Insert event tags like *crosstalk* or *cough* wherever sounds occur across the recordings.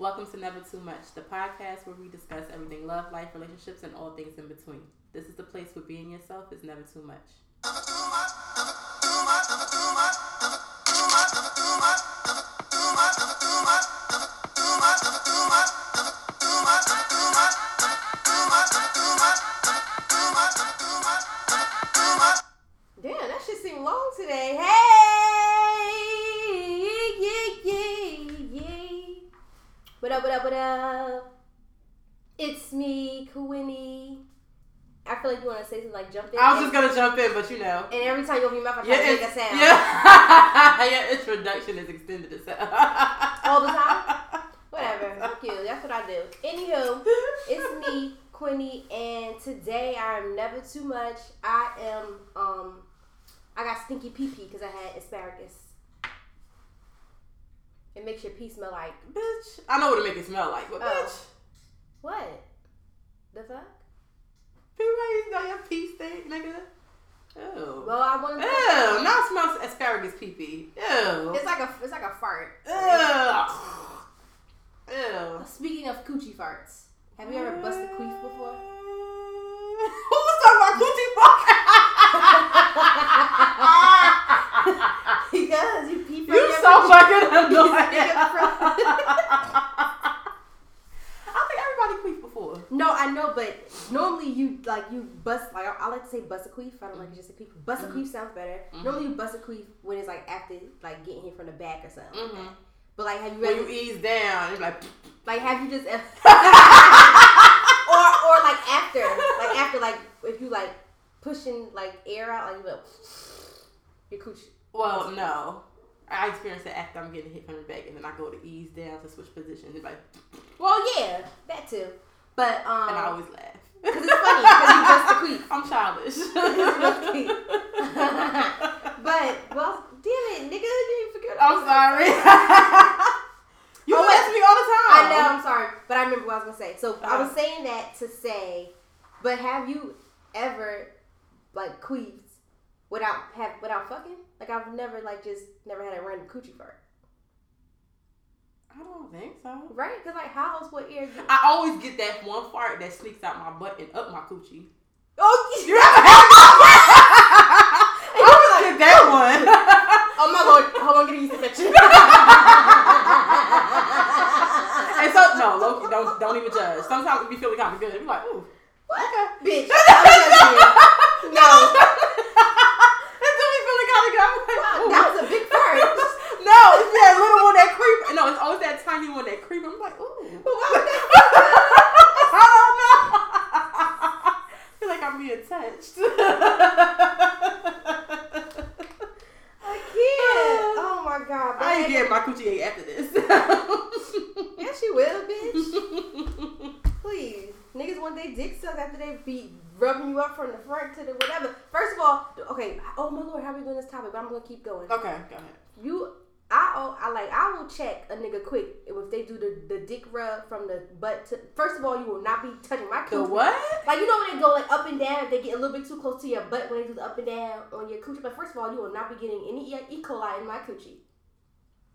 Welcome to Never Too Much, the podcast where we discuss everything love, life, relationships, and all things in between. This is the place where being yourself is never too much. Jump in, but you know. and every time you open your mouth, I try Yeah, to make a sound. yeah. *laughs* yeah, introduction is extended itself. All the time? *laughs* Whatever. Fuck you. That's what I do. Anywho, it's me, Quinny, and today I'm never too much. I am um, I got stinky pee pee because I had asparagus. It makes your pee smell like bitch. I know what it makes it smell like, but Oh. bitch. what? The fuck? People you know your pee stink, nigga. Ew. Well, I wanted to. Ew. Now it smells asparagus pee pee. Ew. It's like a it's like a fart. Ew. Ew. Speaking of coochie farts, have you ever busted a queef before? *laughs* Who was talking about coochie fuck? because *laughs* you pee you so fucking *laughs* annoying. stick it from- I think everybody queef before. No, I know, but normally you like you bust like I, I like to say bust a queef. I don't like to just say queef. Bust a Mhm. queef sounds better. Mhm. Normally you bust a queef when it's like after like getting hit from the back or something. like Mhm. that. But like have you When ever you ease down, it's like. *laughs* like have you just ever *laughs* or or like after like after like if you like pushing like air out like you go *sniffs* your cooch. Well, no. I experience it after I'm getting hit from the back, and then I go to ease down to switch positions. It's like, Well, yeah, that too. But um, and I always laugh because it's funny, 'cause you bust the queef. *laughs* I'm childish. *laughs* *laughs* but well, damn it, nigga, you forget. I'm sorry. you Oh, do wait. that to me all the time. I know, I'm sorry, but I remember what I was gonna say. So I was Uh-huh. saying that to say, but have you ever like queefed without have without fucking? Like I've never like just never had a random coochie fart, I don't think so. right? Because like how else would air? Get... I always get that one fart that sneaks out my butt and up my coochie. Oh, You ever had? *laughs* I always get that one. oh my lord, How on, get a yeast infection. *laughs* and so, no, Loki, don't don't even judge. Sometimes we feeling kind of good. Be like, ooh, what, bitch? *laughs* Judging you. No, it do be feeling kind of like, ooh. that was a big fart. No, it's that little creep. No, it's always that tiny one that creep. I'm like, ooh. *laughs* But why would that? I don't know. I *laughs* feel like I'm being touched. *laughs* I can't. Uh, oh my god. I ain't getting my coochie after this. Yes, you will, bitch. Please. Niggas want their dick sucked after they be rubbing you up from the front to the whatever. First of all, okay, oh my lord, how are we doing this topic? But I'm gonna keep going. okay, go ahead. I oh like I will check a nigga quick if they do the, the dick rub from the butt to first of all you will not be touching my The coochie. what? Like you know when they go like up and down, if they get a little bit too close to your butt when they do the up and down on your coochie. But first of all, you will not be getting any E. coli in my coochie.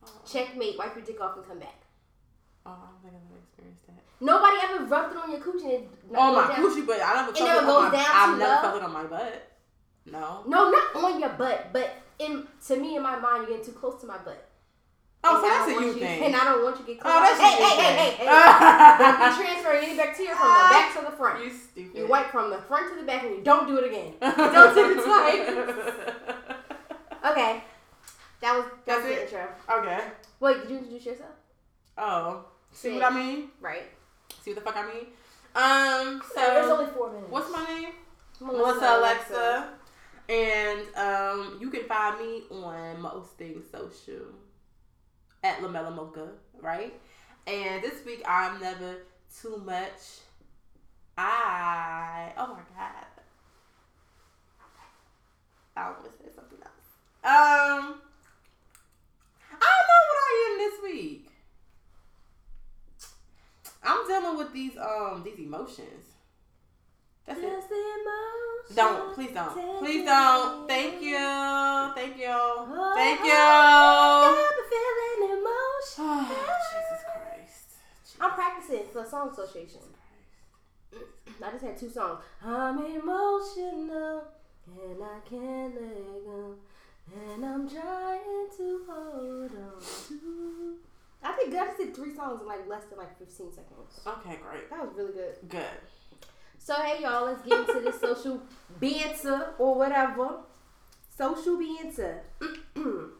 Oh. Checkmate, wipe your dick off and come back. Oh, I don't think I've ever experienced that. Nobody ever rubbed it on your coochie and it On my down. coochie, but I never felt never it on goes my. down I've never felt it on my butt. No. No, not on your butt, but in to me in my mind, you're getting too close to my butt. Oh, And so that's a you you- thing. And I don't want you to get close. Oh, that's hey, you hey, hey, hey, hey, Don't be *laughs* transferring any bacteria from the back to the front. You stupid. You wipe from the front to the back, and you don't do it again. *laughs* Don't do it *laughs* twice. Okay, that was that That's was the it? intro. okay. Wait, did you introduce yourself? Oh, see Say what. I mean? Right. See what the fuck I mean? Um. So there's only four minutes. what's my name? Melissa, Melissa Alexa. And um, you can find me on most things social at Lamella Mocha, right? And this week I'm never too much. I oh my god. I almost said something else. Um, I don't know what I am this week. I'm dealing with these um these emotions. That's it. Just the emotion. Don't please don't please don't. Thank you, thank you, Oh, thank oh, you. Oh, Got me feeling emotion. *sighs* Oh, Jesus Christ, Jackson for the Song Association. I just had two songs. I'm emotional and I can't let go. And I'm trying to hold on to. I think I just did three songs in like less than like 15 seconds. Okay, great. That was really good. Good. So hey y'all, let's get into this social banter or whatever. Social banter. *clears throat*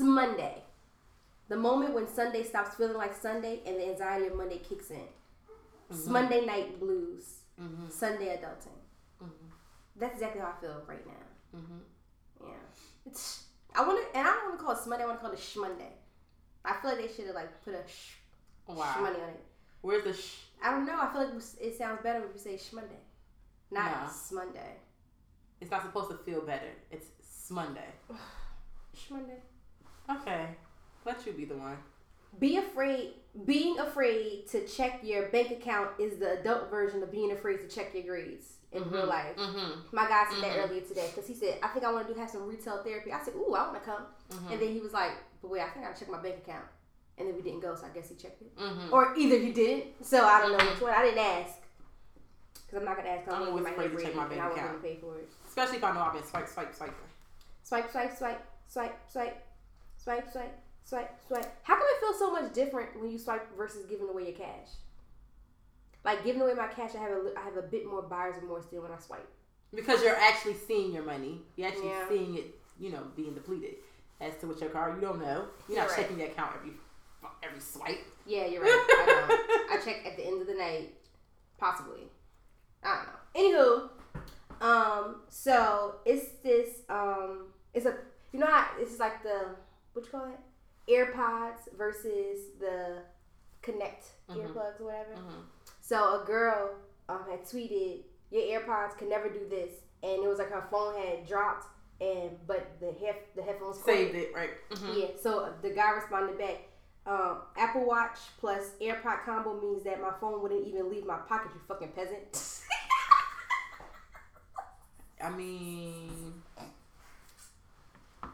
Monday. The moment when Sunday stops feeling like Sunday and the anxiety of Monday kicks in. It's Monday night blues. Mm-hmm. Sunday adulting. Mhm. That's exactly how I feel right now. Mm-hmm. Yeah. It's I wanna and I don't wanna call it Monday, I wanna call it Shmonday. I feel like they should have like put a sh Wow. Shmonday on it. Where's the sh? I don't know. I feel like it sounds better when you say Shmonday. Not No. Monday. It's not supposed to feel better. It's Monday. *sighs* Shmonday. Okay. Let you be the one. Be afraid. Being afraid to check your bank account is the adult version of being afraid to check your grades in real life. Mm-hmm. My guy said that Mhm. earlier today because he said, "I think I want to do have some retail therapy." I said, "Ooh, I want to come," Mm-hmm. and then he was like, "But wait, I think I check my bank account." And then we didn't go, so I guess he checked it, Mm-hmm. or either he didn't. So I don't know which one. I didn't ask because I'm not gonna ask. I'm I'm gonna get my afraid head ready, my and I account. gonna pay for it. Especially if I know I've been swipe, swipe. Swipe, swipe, swipe, swipe, swipe, swipe, swipe, swipe, swipe. How come it feels so much different when you swipe versus giving away your cash? Like giving away my cash, I have a I have a bit more buyer's remorse than when I swipe. Because you're actually seeing your money. You're actually Yeah. seeing it, you know, being depleted. As to what your card, you don't know. You're not right. checking your account every every swipe. Yeah, you're right. I. I check at the end of the night, possibly. I don't know. Anywho, um, so it's this um, it's a you know how it's like the what you call it AirPods versus the Connect Mhm. earplugs or whatever. Mm-hmm. So a girl um, had tweeted, "Your AirPods can never do this," and it was like her phone had dropped, and but the head the headphones Saved it, right? Mm-hmm. Yeah. So the guy responded back, um, "Apple Watch plus AirPod combo means that my phone wouldn't even leave my pocket. You fucking peasant." *laughs* I mean, I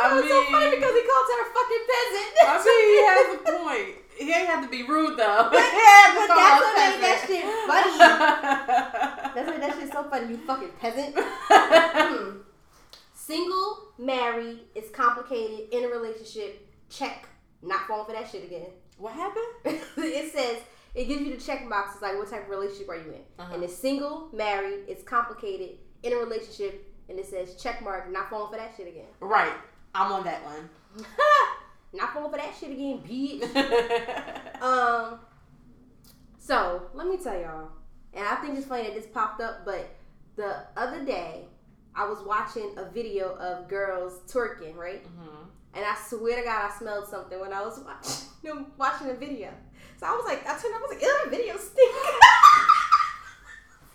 I was so funny mean- because he called her a fucking peasant. I mean, he has a point. He ain't have to be rude though. had *laughs* but *laughs* that's what made that shit funny. That's why that shit's so funny. You fucking peasant. Hmm. Single, married, is complicated, in a relationship, check. Not falling for that shit again. what happened? *laughs* it says it gives you the check box. It's like what type of relationship are you in? Uh-huh. And it's single, married, it's complicated, in a relationship, and it says check mark. Not falling for that shit again. Right. I'm on that one. *laughs* not falling for that shit again, bitch. *laughs* Um. So let me tell y'all, and I think it's funny that this popped up, but the other day I was watching a video of girls twerking, right? Mhm. And I swear to God, I smelled something when I was watching *sniffs* watching the video. So I was like, I turned, I was like, ew, that video stink.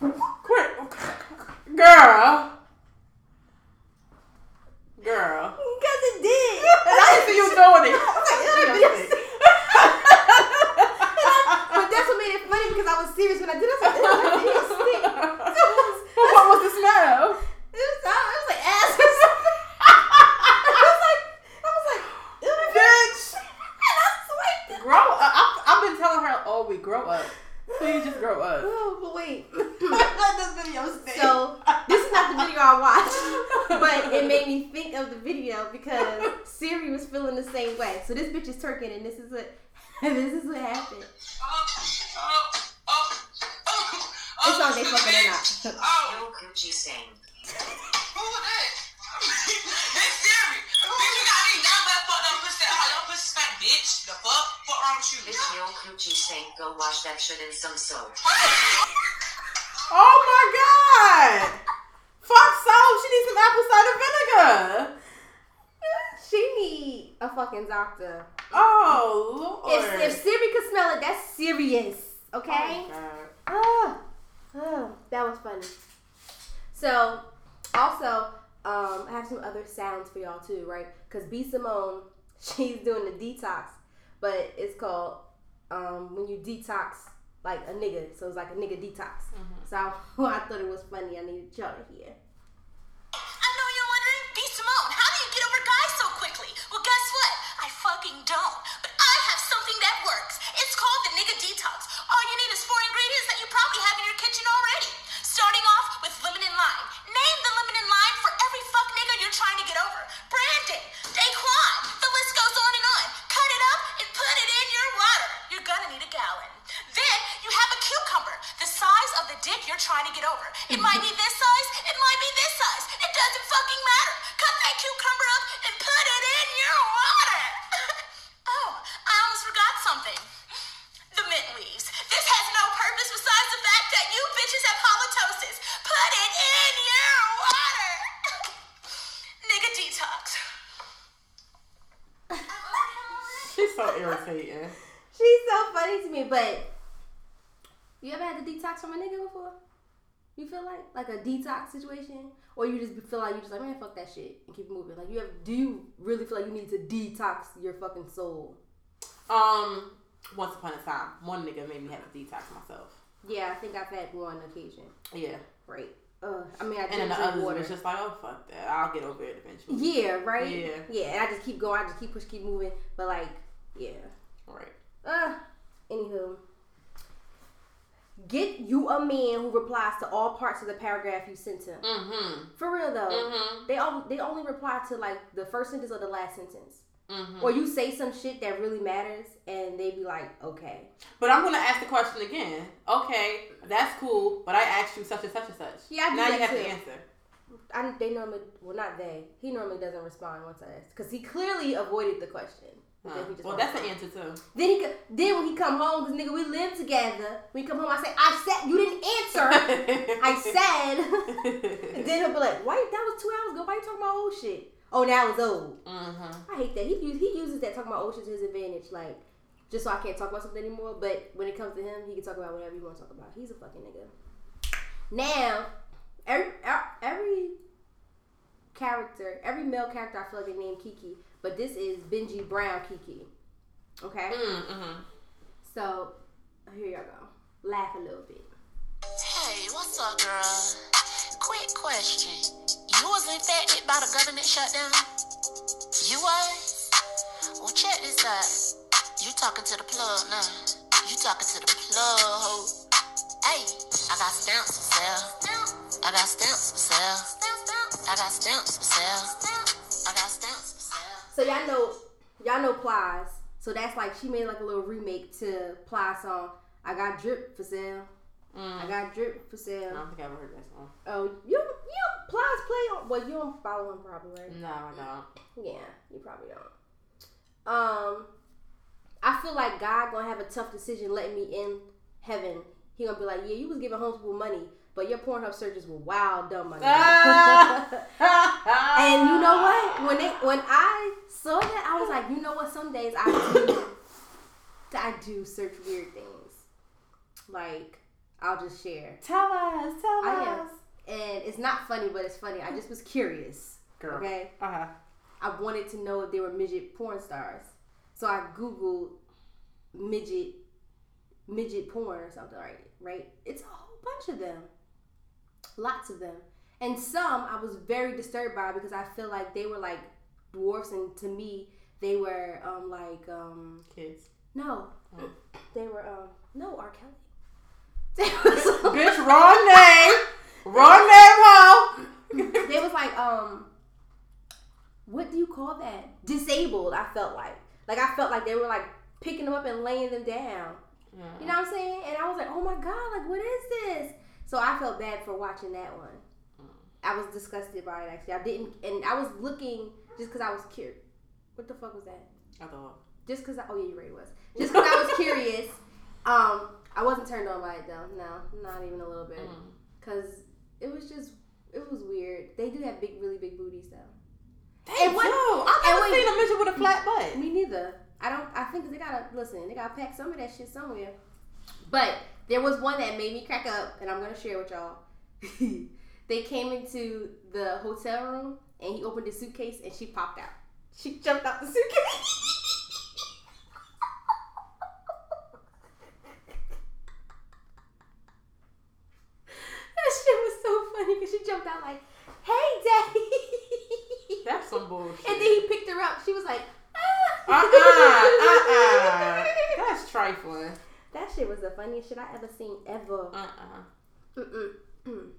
*laughs* Quit, girl. Girl. Because it did. *laughs* I see you doing it. *laughs* I was like, but that's what made it funny because I was serious when I did it. I was like, ew, that video stink. So what was the smell? it was, I it was like ass or something. I was like, I was like, ew, that video Bitch. And I swiped it. Grow up. I've, I've been telling her all week, grow up. Please just grow up. *laughs* Oh, but wait. *laughs* this video stink. So this is not the video I watched, but it made me think of the video because *laughs* Siri was feeling the same way. So this bitch is twerking, and this is what this is what happened. It's on they fucking or not. No coochie sing. Who was that? It's Siri. Bitch, you got me down your pussy stank, bitch? The fuck? Fuck wrong with you? This no coochie sing. Go wash that shit in some soap. *laughs* oh my god. Fuck soap. She needs some apple cider vinegar. She need a fucking doctor. Oh lord. If, if Siri could smell it, that's serious. Okay. Oh, God. Oh, oh, that was funny. So, also, um, I have some other sounds for y'all too, right? Because B Simone, *laughs* she's doing the detox, but it's called um, when you detox like a nigga. So it's like a nigga detox. So I, *laughs* I thought it was funny. I needed y'all to hear. I know you're wondering, B. Simone, how do you get over guys so quickly? Well, guess what? I fucking don't. But I have something that works. It's called the Nigga detox. All you need is four ingredients that you probably have in your kitchen already. Starting off with lemon and lime. Name the lemon and lime for every fuck nigga you're trying to get over. Brandon, Daquan, the list goes on and on. Cut it up and put it in your water. You're gonna need a gallon. Then you have a cucumber, the size of the dick you're trying to get over. It might be this size, it might be this size. It doesn't fucking matter. Cut that cucumber but you ever had to detox from a nigga before? You feel like like a detox situation, or you just feel like you just like man, fuck that shit and keep moving. Like you have, do you really feel like you need to detox your fucking soul? Um, once upon a time, one nigga made me have to detox myself. Yeah, I think I've had one occasion. Yeah, Right. Uh, I mean, I and then the others water. was just like, oh fuck that, I'll get over it eventually. yeah, right. Yeah. yeah. And I just keep going. I just keep push, keep moving. But like, yeah. Right. Uh, anywho. Get you a man who replies to all parts of the paragraph you sent him. Mm-hmm. For real though, Mhm. they all they only reply to like the first sentence or the last sentence, Mm-hmm. or you say some shit that really matters, and they be like, okay, But I'm gonna ask the question again. Okay, that's cool, but I asked you such and such and such. Yeah, I do now you have too. to answer. I they normally well not they he normally doesn't respond once I ask because he clearly avoided the question. But then he just well, that's the answer too. Then he then when he come home, cause nigga we live together. When he come home, I say I said you didn't answer. I said. and *laughs* then he'll be like, "Why? That was two hours ago. Why you talking about old shit? Oh, now it's old. mm-hmm. I hate that. He he uses that talking about old shit to his advantage, like just so I can't talk about something anymore. But when it comes to him, he can talk about whatever he want to talk about. He's a fucking nigga. Now, every every character, every male character, I feel like they named Kiki, but this is Benji Brown Kiki. Okay, Mm-hmm. so here y'all go. Laugh a little bit. Hey, what's up, girl? Quick question. You was infected by the government shutdown? You was? Well, check this out. You talking to the plug now. You talking to the plug, ho. Hey, I got stamps for sale. I got stamps for sale. I got stamps for sale. I got stamps for sale. So y'all know, y'all know Plies. So that's like she made like a little remake to Plies song. I got drip for sale. I got drip for sale. I don't think I've ever heard that song. Oh, you you Plies play on? Well, you don't follow him probably, right? No, I don't. Yeah, you probably don't. Um, I feel like God gonna have a tough decision letting me in heaven. He gonna be like, yeah, you was giving homeschool money, but your Pornhub searches were wild dumb money. *laughs* and you know what? When it when I saw that, I was like, you know what? Some days I do I do search weird things. Like I'll just share. Tell us, tell I am. us. And it's not funny, but it's funny. I just was curious. Girl. Okay. Uh-huh. I wanted to know if they were midget porn stars. So I googled midget midget porn or something, right? Right? It's a whole bunch of them. Lots of them. And some I was very disturbed by because I feel like they were like dwarfs and to me they were um like um Kids. no. Oh. They were um no R. Kelly. *laughs* Bitch, wrong name. *laughs* Wrong name, ho. *laughs* they was like um what do you call that disabled i felt like like i felt like they were like picking them up and laying them down you know what i'm saying and i was like oh my god like what is this so i felt bad for watching that one i was disgusted by it actually i didn't and i was looking just because i was curious what the fuck was that I thought. just because oh yeah you're right it was just because i was *laughs* curious um i wasn't turned on by it though no not even a little bit Mm. because it was just it was weird they do have big really big booties though They And what- do. I've never seen a midget with a flat butt. Me neither. I don't. I think they gotta listen. They gotta pack some of that shit somewhere. But there was one that made me crack up, and I'm gonna share with y'all. *laughs* they came into the hotel room, and he opened his suitcase, and she popped out. She jumped out the suitcase. *laughs* that shit was so funny because she jumped out like, "Hey, daddy." *laughs* That's some bullshit. And then he picked her up. She was like, Uh uh uh uh. That's trifling. That shit was the funniest shit I ever seen ever. Uh-uh. Mm-mm. *clears throat*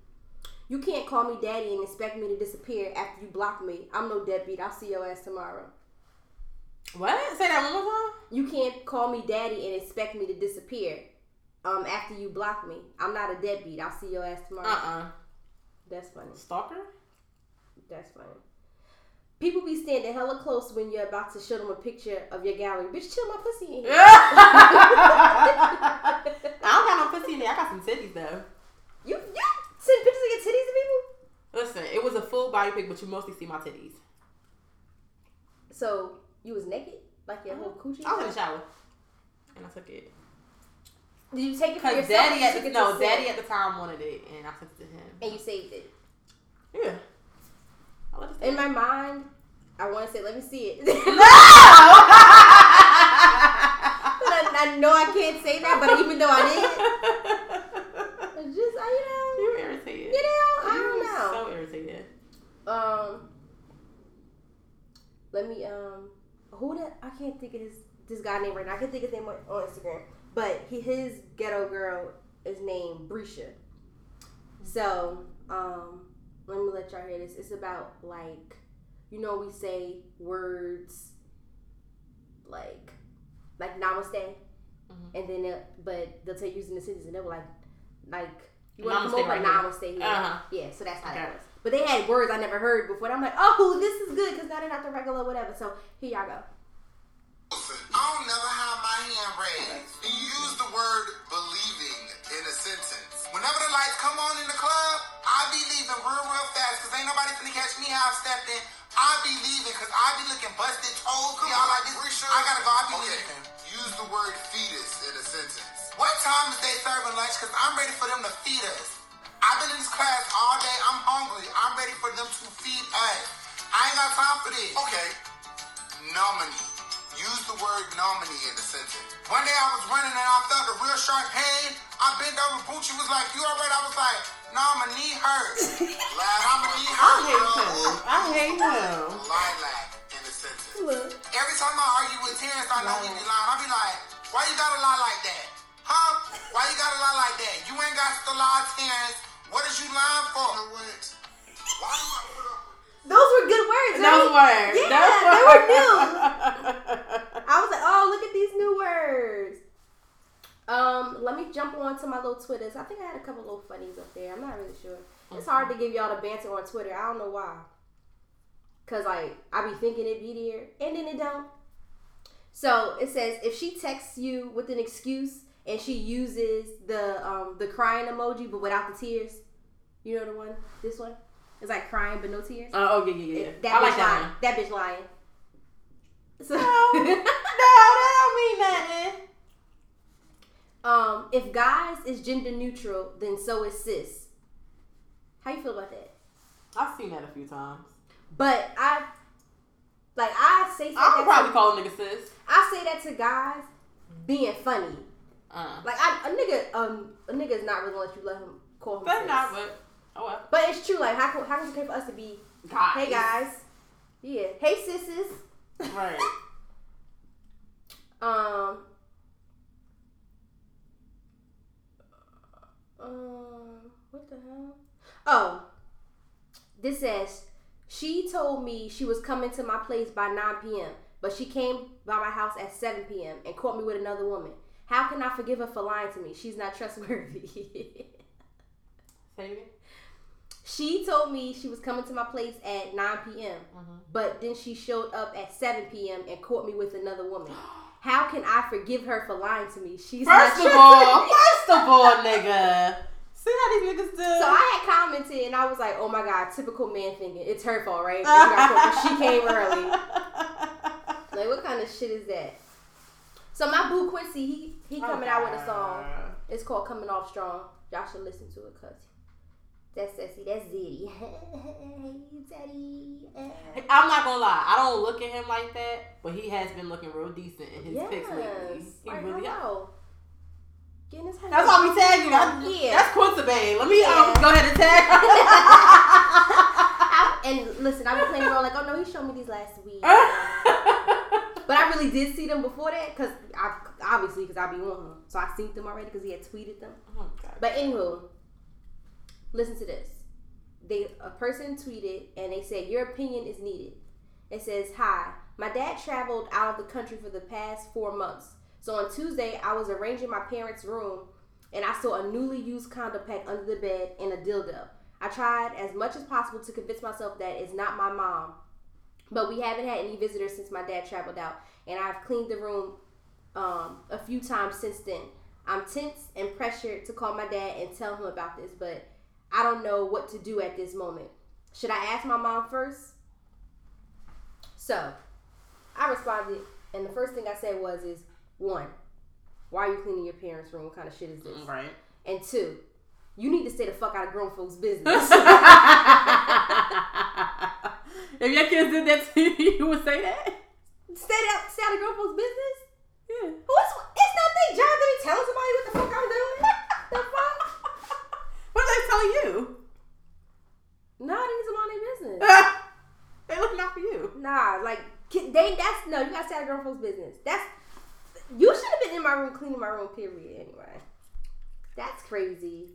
You can't call me daddy and expect me to disappear after you block me. I'm no deadbeat. I'll see your ass tomorrow. What? Say that one more time. You can't call me daddy and expect me to disappear um, after you block me. I'm not a deadbeat. I'll see your ass tomorrow. Uh-uh. That's funny. Stalker? That's funny. People be standing hella close when you're about to show them a picture of your gallery. Bitch, chill my pussy in here. *laughs* I don't got no pussy in there. I got some titties though. You you send pictures of your titties to people? Listen, it was a full body pic, but you mostly see my titties. So you was naked? Like your whole coochie? I was in the shower. And I took it. Did you take it for yourself? daddy at the took it to no, daddy at the time wanted it and I took it to him. And you saved it. Yeah. I let it In my mind, I want to say, let me see it. *laughs* *laughs* I, I know I can't say that, but even though I did, *laughs* it's just, I, you know, You're irritated. you know, I don't know. So irritated. Um, let me um, who that I can't think of his this guy name right now. I can't think of his name on, on Instagram, but he, his ghetto girl is named Brisha. So um, let me let y'all hear this. It's about like, you know, we say words like like namaste, Mhm. and then it, but they'll tell you using the sentence, and they'll be like like. You want to Namaste come over? right here. namaste here. Uh-huh. Yeah, so that's how Okay. that was. But they had words I never heard before. And I'm like, oh, this is good because now they're not the regular whatever. So here y'all go. I don't never have my hand raised. You use the word believing in a sentence. Whenever the lights come on in the club, I be leaving real, real fast because ain't nobody finna catch me how I stepped in. I be leaving because I be looking busted oh, toes. Y'all like this? I gotta go. I be leaving. Use the word fetus in a sentence. What time is they serving lunch? Because I'm ready for them to feed us. I've been in this class all day. I'm hungry. I'm ready for them to feed us. I ain't got time for this. Okay. Nominee. Use the word nominee in the sentence. One day I was running and I felt a real sharp pain. I bent over. Gucci was like, "You alright?" I was like, "Nah, my knee hurts." Nah, my knee I hate bro. him. I hate him. Lilac in the sentence. Look. Every time I argue with Terrence, I know he be lying. I be like, "Why you gotta lie like that? Huh? Why you gotta lie like that? You ain't got to lie, Terrence. What is you lying for?" You know what? Why do I put up with this? Those were good words, Those right? words. Yeah, Those they were new. *laughs* I was like, oh, look at these new words. Um, let me jump on to my little Twitters. I think I had a couple little funnies up there. I'm not really sure. It's hard to give y'all the banter on Twitter. I don't know why. Cause like I be thinking it be there, and then it don't. So it says if she texts you with an excuse and she uses the um the crying emoji but without the tears, you know the one, this one, it's like crying but no tears. Uh, oh, yeah, yeah, yeah. That I bitch like that lying. one. That bitch lying. So, No, that don't *laughs* mean nothing. um, if guys is gender neutral, then so is cis. How you feel about that? I've seen that a few times. But I, like, I say I would probably to, call a nigga sis. I say that to guys being funny. Uh, Like, I, a nigga, um, a nigga is not really gonna let you let him call him. but not, but oh well. But it's true. Like, how can how can it okay for us to be? Guys. Hey guys, yeah. Hey sisters. Right. *laughs* Um. Um. What the hell? Oh. This says she told me she was coming to my place by 9 p.m., but she came by my house at 7 p.m. and caught me with another woman. How can I forgive her for lying to me? She's not trustworthy. *laughs* Say it. She told me she was coming to my place at 9 p.m., Mm-hmm. but then she showed up at 7 p.m. and caught me with another woman. *gasps* How can I forgive her for lying to me? She's First of all, first of all, nigga. See how these niggas do? So I had commented and I was like, "Oh my god, typical man thinking. It's her fault, right? 'Cause you got caught 'cause she came early. *laughs* Like, what kind of shit is that?" So my boo Quincy, he he coming out with a song. It's called "Coming Off Strong." Y'all should listen to it, cause that's sexy. That's zitty. *laughs* hey, daddy. I'm not gonna lie, I don't look at him like that, but he has been looking real decent in his Yes. pics lately. He Like, really hello. Getting his head That's why we tag you. That's, Yeah. that's Quincy Babe. Let me Yeah. um, go ahead and tag her. *laughs* And listen, I've been playing around like, oh no, he showed me these last week. *laughs* But I really did see them before that because I obviously because because I be on him. So I seen them already because he had tweeted them. Oh, But anywho, listen to this. They a person tweeted and they said your opinion is needed. It says, "Hi, my dad traveled out of the country for the past four months. So on Tuesday, I was arranging my parents' room, and I saw a newly used condom pack under the bed and a dildo. I tried as much as possible to convince myself that it's not my mom, but we haven't had any visitors since my dad traveled out, and I've cleaned the room um, a few times since then. I'm tense and pressured to call my dad and tell him about this, but I don't know what to do at this moment. Should I ask my mom first? So, I responded, and the first thing I said was, "Is one, why are you cleaning your parents' room? What kind of shit is this? Right. And two, you need to stay the fuck out of grown folks' business." *laughs* if your kids did that to you, you would say that? stay out, stay out of grown folks' business. Yeah. What's it's not their job to be telling somebody what the fuck I'm doing. *laughs* the fuck? What are they telling you? They need to mind business. *laughs* they looking out for you. Nah, like they. That's no. You gotta stay out of grown folks' business. That's you should have been in my room cleaning my room. Period. Anyway, that's crazy.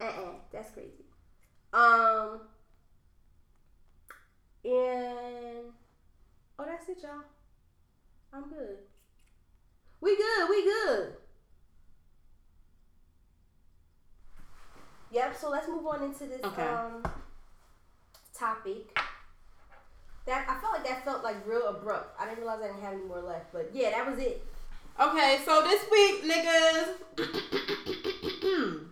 Uh uh that's crazy. Um. And oh, that's it, y'all. I'm good. We good. We good. Yep. So let's move on into this Okay. um topic. That I felt like that felt like real abrupt. I didn't realize I didn't have any more left, but yeah, that was it. Okay, so this week, niggas, *coughs*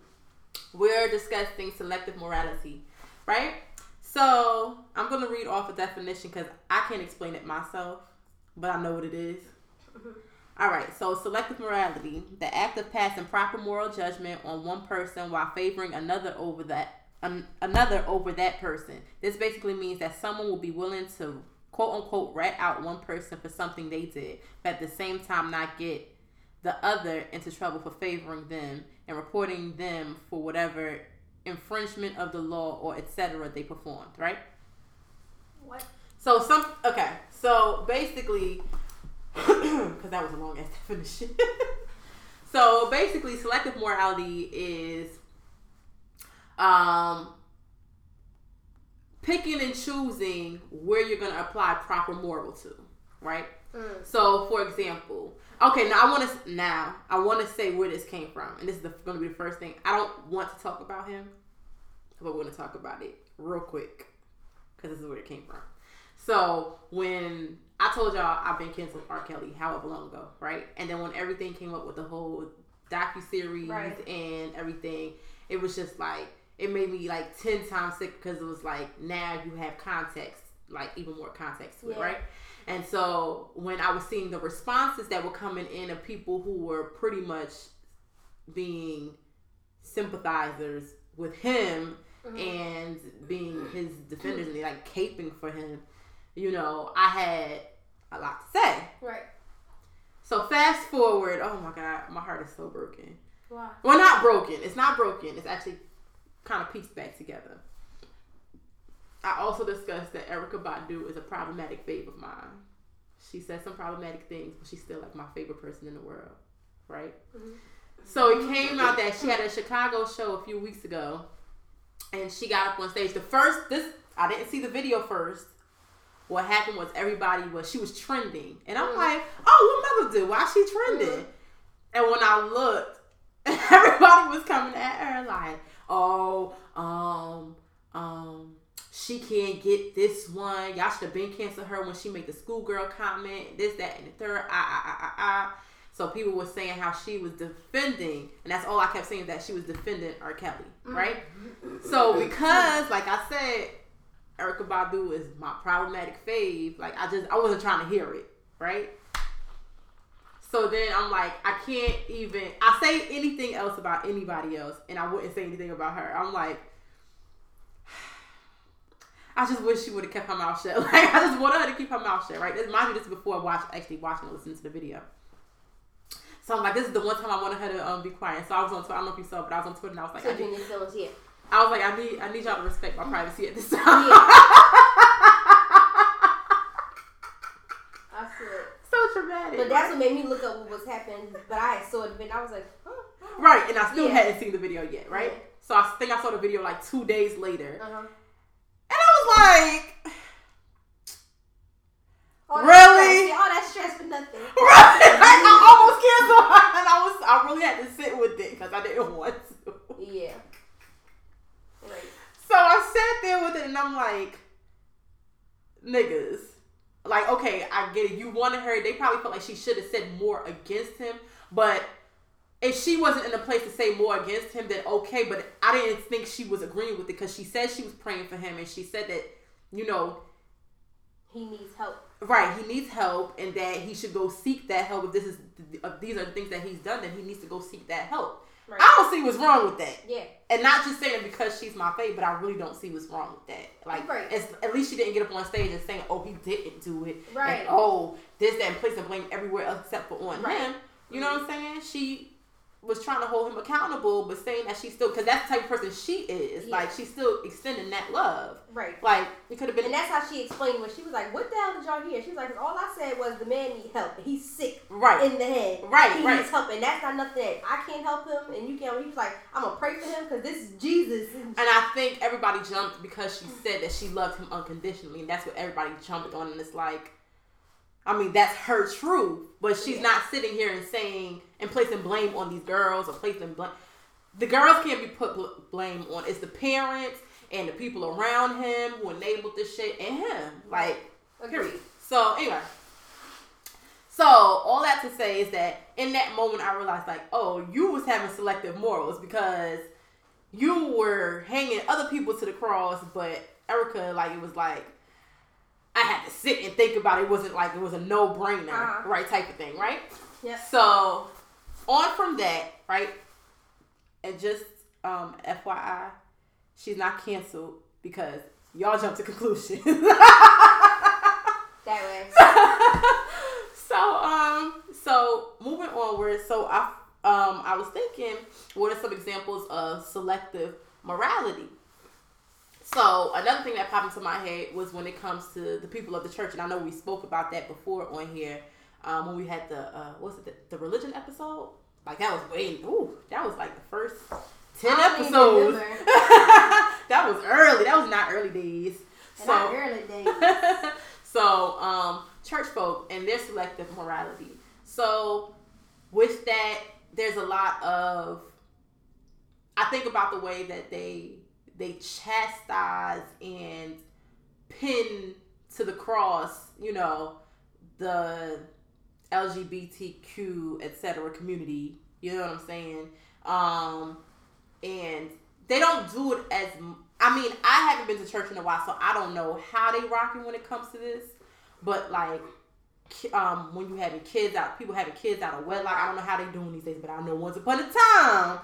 we're discussing selective morality, right? So I'm gonna read off a definition because I can't explain it myself, but I know what it is. All right, so selective morality, the act of passing proper moral judgment on one person while favoring another over that an, another over that person. This basically means that someone will be willing to quote unquote rat out one person for something they did, but at the same time not get the other into trouble for favoring them and reporting them for whatever infringement of the law or etc. they performed, right? What? So some okay. So basically, *coughs* because that was a long ass definition. *laughs* so basically, selective morality is um picking and choosing where you're gonna apply proper moral to, right? So, for example, okay, now I want to now I want to say where this came from, and this is going to be the first thing. I don't want to talk about him, but we're going to talk about it real quick because this is where it came from. So when I told y'all I've been canceled R. Kelly however long ago, right? And then when everything came up with the whole docu series Right. and everything, it was just like it made me like ten times sick because it was like now you have context, like even more context to it, right? And so when I was seeing the responses that were coming in of people who were pretty much being sympathizers with him mm-hmm. and being his defenders and like caping for him, you know, I had a lot to say. Right. So fast forward, oh my god, my heart is so broken. Why? Well, not broken. It's not broken. It's actually kind of pieced back together. I also discussed that Erykah Badu is a problematic fave of mine. She says some problematic things, but she's still like my favorite person in the world, right? Mm-hmm. So it came out that she had a Chicago show a few weeks ago, and she got up on stage. The first, this I didn't see the video first. What happened was everybody was she was trending, and I'm like, oh, what mother do? Why she trending? And when I looked, *laughs* everybody was coming at her like, oh, um, um, she can't get this one. Y'all should have been canceled her when she made the schoolgirl comment, this, that, and the third. Ah, ah, ah, ah, ah. So people were saying how she was defending, and that's all I kept saying that she was defending R. Kelly, right? *laughs* So because, like I said, Erykah Badu is my problematic fave. Like I just I wasn't trying to hear it, right? So then I'm like, I can't even. I say anything else about anybody else, and I wouldn't say anything about her. I'm like, *sighs* I just wish she would have kept her mouth shut. *laughs* Like I just wanted her to keep her mouth shut, right? This mind you, this is before I watched actually watching and listening to the video. So I'm like, this is the one time I wanted her to um, be quiet. So I was on Twitter. I don't know if you saw, but I was on Twitter and I was like, So I need, yeah. I was like, I need, I need y'all to respect my privacy at this time. Yeah. I it. so dramatic. But that's what made me look up what was happening. But I saw the video. I was like, huh? right, and I still Yeah. hadn't seen the video yet, right? Yeah. So I think I saw the video like two days later, Uh-huh. and I was like, All Really? stress, all that stress for nothing. *laughs* right? I almost canceled, *laughs* and I was, I really had to sit with it because I didn't *laughs* want to. Yeah. Right. So I sat there with it, and I'm like, niggas. Like, okay, I get it. You wanted her. They probably felt like she should have said more against him. But if she wasn't in a place to say more against him, then okay. But I didn't think she was agreeing with it because she said she was praying for him, and she said that, you know, He needs help. right, he needs help, and that he should go seek that help. If this is, if these are the things that he's done, then he needs to go seek that help. Right. I don't see what's wrong with that Yeah. and not just saying it because she's my fave, but I really don't see what's wrong with that. Like, Right. at least she didn't get up on stage and saying, "Oh, he didn't do it," Right. And, oh, this, that, and placing blame everywhere else except for on Right. him. You know what I'm saying? She was trying to hold him accountable, but saying that she still, because that's the type of person she is. Yeah. Like, she's still extending that love. Right. Like, it could have been And that's how she explained when she was like. What the hell did y'all hear? She was like, all I said was the man need help. He's sick right. in the head. Right, He right. needs help, and that's not nothing that I can't help him, and you can't. He was like, I'm gonna pray for him because this is Jesus. And I think everybody jumped because she said that she loved him unconditionally, and that's what everybody jumped on. And it's like, I mean, that's her truth, but she's Yeah. not sitting here and saying and placing blame on these girls or placing blame. The girls can't be put bl- blame on. It's the parents and the people around him who enabled this shit and him. Like, period. So anyway. So all that to say is that in that moment I realized like, oh, you was having selective morals because you were hanging other people to the cross, but Erykah, like it was like I had to sit and think about it. It wasn't like it was a no brainer, Uh-huh. right? Type of thing, right? Yep. So on from that, right? And just um FYI, she's not canceled because y'all jumped to conclusions. *laughs* That way. *laughs* so um so moving onward so i um i was thinking what are some examples of selective morality so another thing that popped into my head was when it comes to the people of the church and i know we spoke about that before on here um when we had the uh what's it the, the religion episode like that was way ooh that was like the first 10 I episodes *laughs* that was early that was not early days so Not early *laughs* days. so, um, church folk and their selective morality. So, with that, there's a lot of. I think about the way that they they chastise and pin to the cross, you know, the LGBTQ etc. community. You know what I'm saying? Um, and they don't do it as. I mean, I haven't been to church in a while, so I don't know how they rocking when it comes to this. But like, um, when you having kids out, people having kids out of wedlock, I don't know how they doing these days. But I know once upon a time,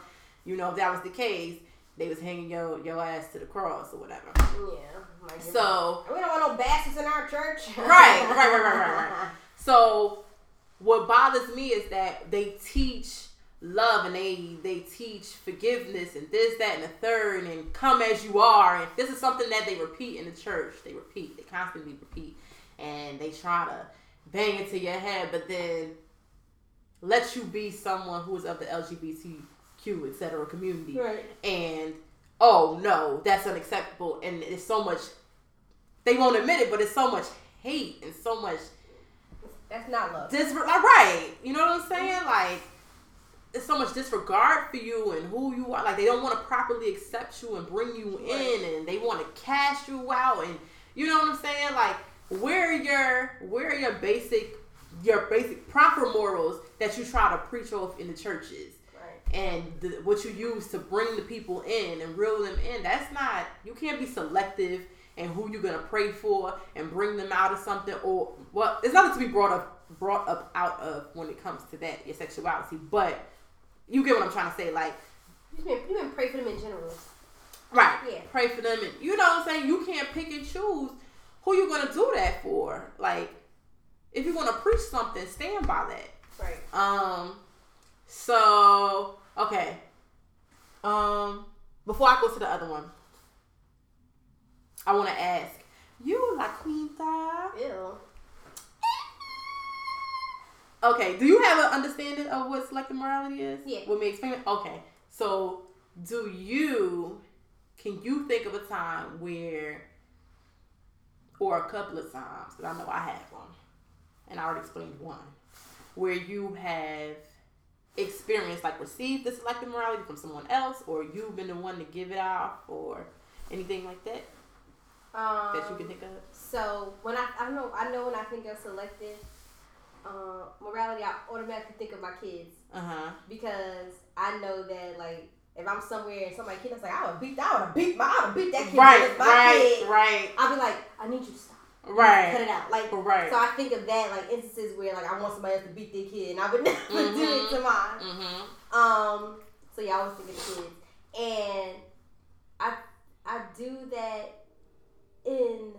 you know, if that was the case, they was hanging your your ass to the cross or whatever. Yeah. So we don't want no bastards in our church. right, right, right, right, right, right. *laughs* So what bothers me is that they teach love and they they teach forgiveness and this, that, and the third, and come as you are. And this is something that they repeat in the church. They repeat. They constantly repeat, and they try to bang into your head, but then let you be someone who is of the LGBTQ, etc. community Right. and oh no, that's unacceptable, and it's so much. They won't admit it, but it's so much hate and so much That's not love. dis. Like, uh, right, you know what I'm saying? Like, it's so much disregard for you and who you are. Like, they don't want to properly accept you and bring you in, and they want to cast you out, and you know what I'm saying? Like, where are your where are your basic your basic proper morals that you try to preach off in the churches? And the, what you use to bring the people in and reel them in that's not you can't be selective in who you're gonna pray for and bring them out of something or well it's nothing to be brought up brought up out of when it comes to that your sexuality but you get what i'm trying to say like You been, you been pray for them in general. right Yeah. pray for them and you know what i'm saying you can't pick and choose who you're gonna do that for like if you're gonna preach something stand by that Right. Um. So okay. Um. Before I go to the other one, I want to ask you, La Quinta. Ew. Okay, do you have an understanding of what selective morality is? Yeah. Let me explain it. Okay, so do you, can you think of a time where, or a couple of times, because I know I had one, and I already explained one, where you have experienced, like received the selective morality from someone else, or you've been the one to give it off, or anything like that Um, that you can think of? So when I I know I know when I think of selective uh, morality, I automatically think of my kids Uh huh. because I know that like if I'm somewhere and somebody kid, I was like, I would beat, I would beat, my, I would beat that kid. Right, right, kid, right. I'll be like, I need you to stop. Right. Cut it out. Like, right. so I think of that like instances where like I want somebody else to beat their kid, and I would *laughs* never do it to mine. Mm-hmm. Um. So yeah, I always think of the kids, and I I do that in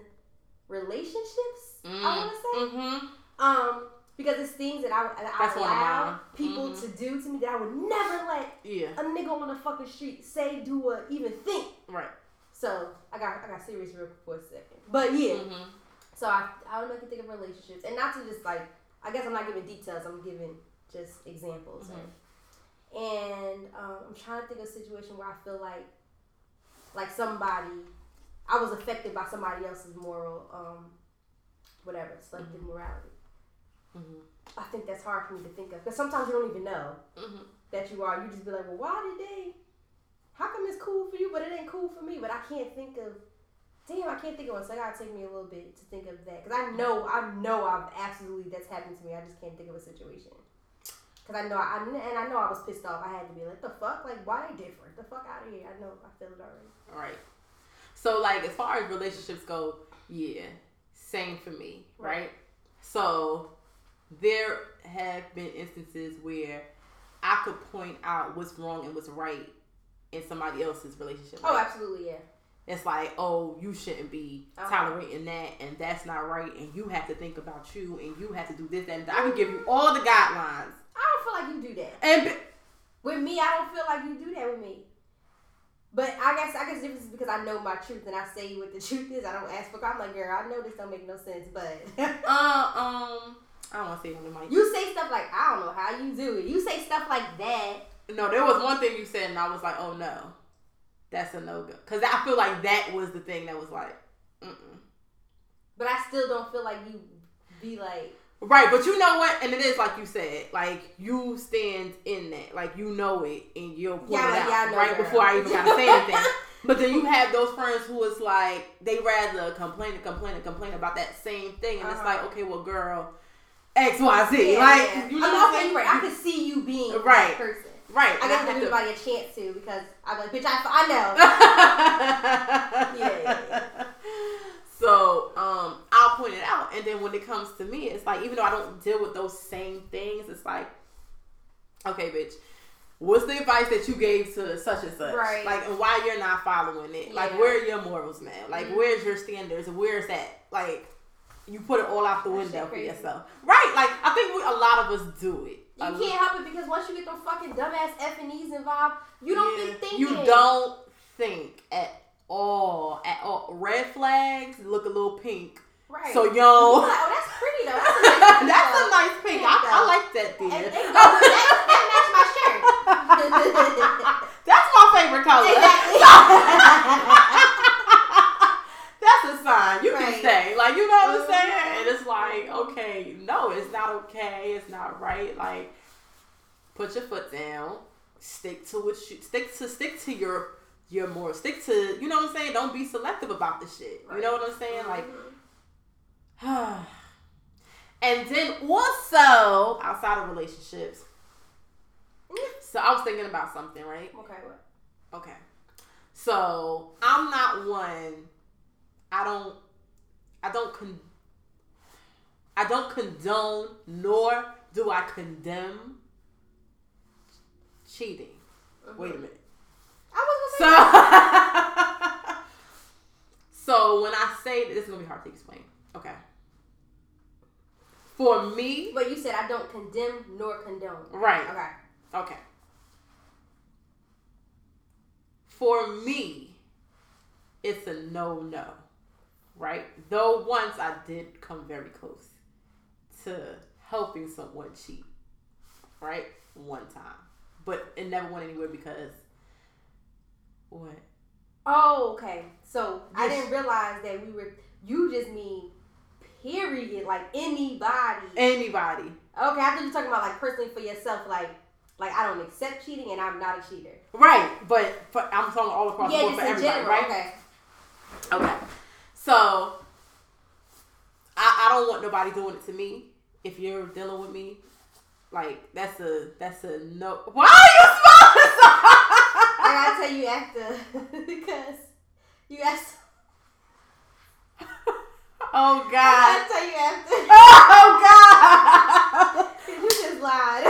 relationships. I want to say. Mm-hmm. Um, because it's things that I, that I That's one of allow people Mhm. to do to me that I would never let Yeah. a nigga on the fucking street say, do, or even think. Right. So I got I got serious real quick for a second. But yeah, Mm-hmm. so I I would make you think of relationships and not to just like I guess I'm not giving details. I'm giving just examples. Mhm. And um, I'm trying to think of a situation where I feel like like somebody I was affected by somebody else's moral um whatever selective morality. Mm-hmm. I think that's hard for me to think of because sometimes you don't even know Mm-hmm. that you are. You just be like, well, why did they? How come it's cool for you, but it ain't cool for me? But I can't think of. Damn, I can't think of one. So I gotta take me a little bit to think of that because I know, I know, I've absolutely that's happened to me. I just can't think of a situation. Cause I know, I and I know I was pissed off. I had to be like, the fuck, like why they different? The fuck out of here. I know, I feel it already. All right. So, like, as far as relationships go, yeah, same for me, right? So, there have been instances where I could point out what's wrong and what's right in somebody else's relationship. Oh, right? absolutely, yeah. It's like, oh, you shouldn't be Uh-huh. tolerating that, and that's not right, and you have to think about you, and you have to do this, and that. I can give you all the guidelines. I don't feel like you do that. And be- With me, I don't feel like you do that with me. But I guess I guess the difference is because I know my truth and I say what the *laughs* truth is. I don't ask for. I'm like, girl, I know this don't make no sense, but *laughs* uh, um, I don't want to say on the mic. you say stuff like I don't know how you do it. You say stuff like that. No, there was one thing you said, and I was like, oh no, that's a no go. Because I feel like that was the thing that was like, mm-mm. But I still don't feel like you be like, right. But you know what? And it is like you said, like you stand in that, like you know it, and you'll point Yeah, it out yeah, right girl. before I even gotta say anything. *laughs* But then you have those friends who is like they rather complain and complain and complain about that same thing, and it's Uh-huh. like, okay, well, girl, X Y Z, yeah, like yeah. you know I'm saying? right. I could see you being Right. that person. right. I have give everybody a chance to because I'm like, bitch, I, I know. yeah, *laughs* yeah, yeah. So um, I'll point it out, and then when it comes to me, it's like even though I don't deal with those same things, it's like, okay, bitch, what's the advice that you gave to such and such? Right. Like, and why you're not following it? Like, where are your morals, man? Like, Mhm. where's your standards? Where's that? Like, you put it all out the That window for yourself, right? Like, I think we, a lot of us do it. You can't help it because once you get them fucking dumbass F and E's involved, you don't Yeah. be thinking. You don't think at all. At all. Red flags look a little pink. Right. So yo, like, oh, that's pretty though. That's a nice *laughs* pink that's a nice pink. I, I like that And, dear. and oh, you know, that, that matched my shirt. *laughs* *laughs* that's my favorite color. Exactly. Sign. You can Right. stay. Like you know what I'm saying? Mhm. And it's like, okay, no, it's not okay. It's not right. Like, put your foot down. Stick to what you stick to. Stick to your your more. Stick to you know what I'm saying. Don't be selective about the shit. You know what I'm saying? Like. *sighs* and then also outside of relationships. So I was thinking about something, right? okay, what? Okay. So I'm not one. I don't. I don't con. I don't condone nor do I condemn cheating. Wait a minute. I was gonna say. So, *laughs* so when I say this is gonna be hard to explain. Okay. For me, but you said I don't condemn nor condone. right? Okay. Okay. For me, it's a no no. Right? Though once I did come very close to helping someone cheat, right? One time, but it never went anywhere because what? Oh, okay. So I didn't realize that we were. You just mean period, like anybody. Anybody? okay, I thought you were talking about like personally for yourself, like like I don't accept cheating and I'm not a cheater. Right, but for, I'm talking all across the yeah, board just for in everybody, general. right? Okay. Okay. So I, I don't want nobody doing it to me. If you're dealing with me, like that's a that's a no. Why are you smiling? I gotta tell you after *laughs* because you asked. *laughs* oh God! I gotta tell you after. *laughs* Oh God. you just lied.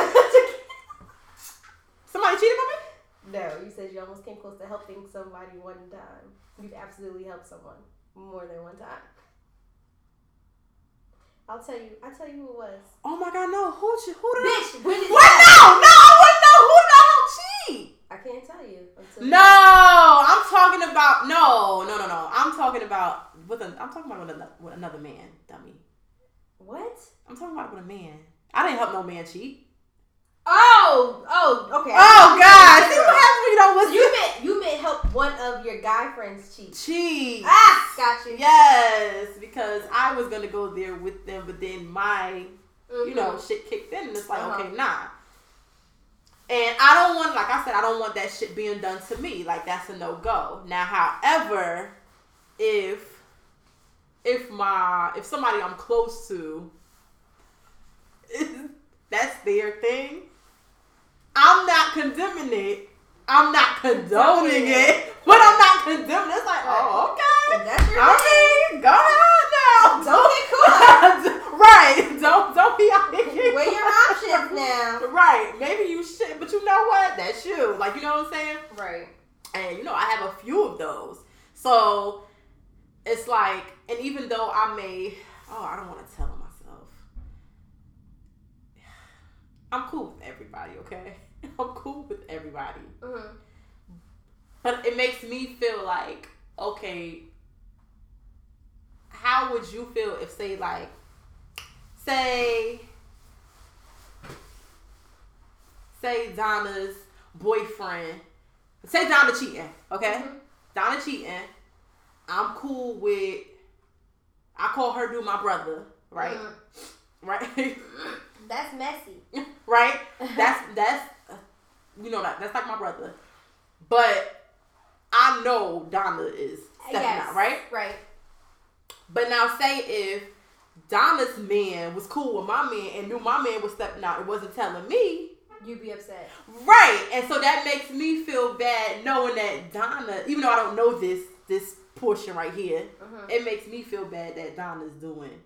Somebody cheated on me? no, you said you almost came close to helping somebody one time. You've absolutely helped someone more than one time. I'll tell you. I'll tell you who it was. Oh my God, no. Who who did I? Bitch, when did What? No, no, I wouldn't know who the hell cheat. I can't tell you until No, I'm talking about no, no, no, no. I'm talking about with a. I'm talking about with another, with another man, dummy. What? I'm talking about with a man. I didn't help no man cheat. Oh, oh, okay. Oh God! See what happens when you don't listen. You meant you meant help one of your guy friends cheat. cheat. Ah, got you. Yes, because I was gonna go there with them, but then my, you Mhm. know, shit kicked in, and it's like, Uh-huh. okay, nah. And I don't want, like I said, I don't want that shit being done to me. Like that's a no go. Now, however, if if my if somebody I'm close to, *laughs* that's their thing. I'm not condemning it. I'm not condoning it, but I'm not condemning. It's like, oh, okay. That's your I mean, go ahead now. Don't get caught. right. Don't don't be out here. Weigh your options now. Right. Maybe you should, but you know what? That's you. Like you know what I'm saying? Right. And you know, I have a few of those. So it's like, and even though I may, oh, I don't want to tell myself. *sighs* I'm cool with everybody, okay? *laughs* I'm cool with everybody. hmm But it makes me feel like, okay, how would you feel if, say, like, say, say Donna's boyfriend, say Donna cheating, okay? Mhm. Donna cheating. I'm cool with, I call her dude my brother, right? Mhm. Right? *laughs* That's messy. right? *laughs* That's that's you know that that's like my brother, but I know Donna is stepping yes. out, right? Right. But now say if Donna's man was cool with my man and knew my man was stepping out and wasn't telling me, You'd be upset. right? And so that makes me feel bad knowing that Donna, even though I don't know this this portion right here, Mhm. it makes me feel bad that Donna's doing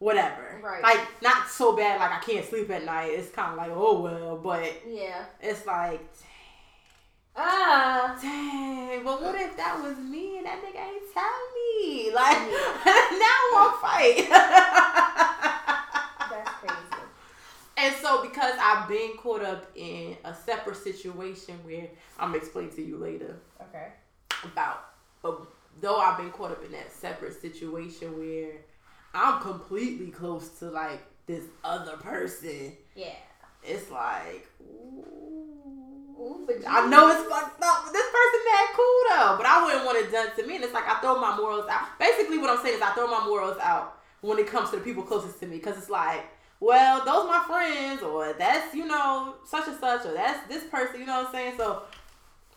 whatever. Right. Like not so bad like I can't sleep at night. It's kind of like oh well, but Yeah. it's like Ah. dang. But what if that was me and that nigga ain't tell me? Like *laughs* now I'm fight. *laughs* That's crazy. And so because I've been caught up in a separate situation where I'm gonna explain to you later Okay. about but though I've been caught up in that separate situation where I'm completely close to like this other person, Yeah. it's like ooh. Ooh, but I know it's fucked up, but this person mad cool though. But I wouldn't want it done to me. And it's like I throw my morals out. Basically, what I'm saying is I throw my morals out when it comes to the people closest to me, because it's like, well, those my friends, or that's you know such and such, or that's this person. You know what I'm saying? So,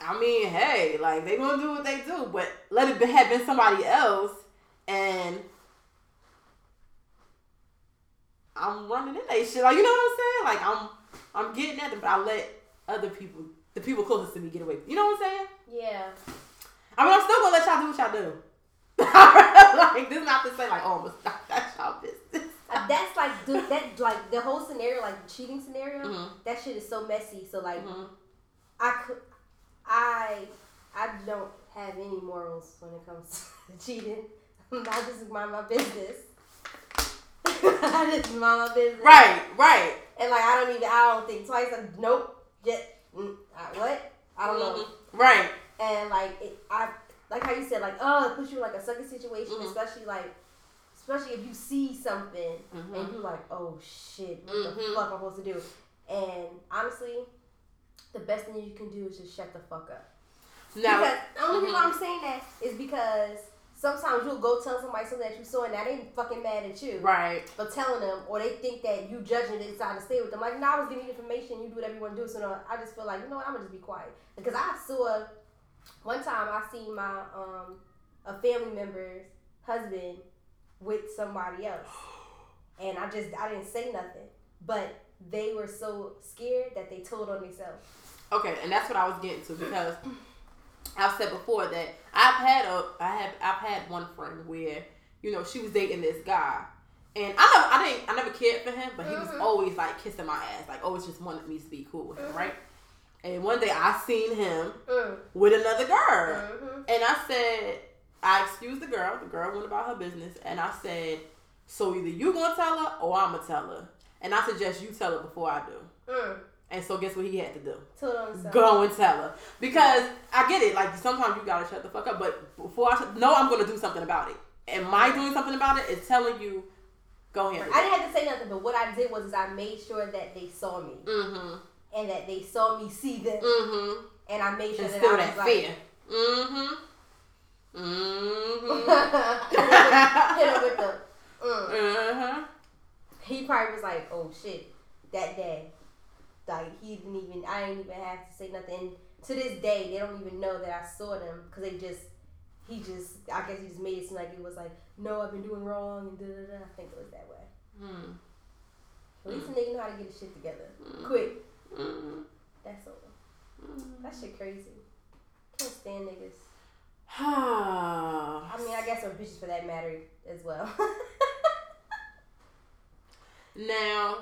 I mean, hey, like they gonna do what they do, but let it be, have been somebody else, and I'm running in that shit. Like you know what I'm saying? Like I'm I'm getting at them, but I let other people, the people closest to me, get away. You know what I'm saying? Yeah. I mean, I'm still gonna let y'all do what y'all do. *laughs* like this is not to say like, oh, but stop, that's *laughs* y'all business. Uh, That's like dude, that like the whole scenario, like the cheating scenario. Mhm. That shit is so messy. So like, Mhm. I could, I, I don't have any morals when it comes *laughs* to cheating. I'm just mind my business. I just mind my business. Right, right. And like I don't even I don't think twice. I, nope. Just mm, I, what? I don't know. Mhm. Right. And like it, I like how you said like oh it puts you in like a sucky situation, Mhm. especially like especially if you see something Mhm. and you're like, oh shit, what the Mhm. fuck am I supposed to do? And honestly, the best thing you can do is just shut the fuck up. Now, because the only reason Mhm. I'm saying that is because sometimes you'll go tell somebody something that you saw and now ain't fucking mad at you right. for telling them, or they think that you judging they decide to stay with them. Like, no, I was giving you information, you do whatever you want to do. So no, I just feel like, you know what, I'm gonna just be quiet because I saw one time I seen my um a family member's husband with somebody else, *gasps* and I just I didn't say nothing, but they were so scared that they told on themselves. Okay, and that's what I was getting to because I've said before that I've had a I have I've had one friend where you know she was dating this guy, and I never I didn't I never cared for him, but he was Mhm. always like kissing my ass, like always just wanted me to be cool with him, Mhm. right? And one day I seen him Mm. with another girl, Mhm. and I said I excused the girl. The girl went about her business, and I said, so either you gonna tell her or I'm gonna tell her, and I suggest you tell her before I do. Mm. And so guess what he had to do? Go and tell her because I get it. Like sometimes you gotta shut the fuck up, but before I sh- know I'm gonna do something about it, and my doing something about it is telling you go ahead. I didn't have to say nothing, but what I did was is I made sure that they saw me Mm-hmm. and that they saw me see them, Mm-hmm. and I made sure that Instill I was that like, fear. Mm-hmm. Mm-hmm. *laughs* hit him with the. Mm. mm-hmm. He probably was like, "Oh shit," that day. Like he didn't even. I didn't even have to say nothing. And to this day, they don't even know that I saw them because they just. He just. I guess he just made it seem like it was like, "No, I've been doing wrong," and da da da. I think it was that way. Mm. At least a nigga know how to get his shit together Mm. quick. Mm. That's all. That shit crazy. Can't stand niggas. I *sighs* I mean, I guess or bitches for that matter as well. *laughs* Now,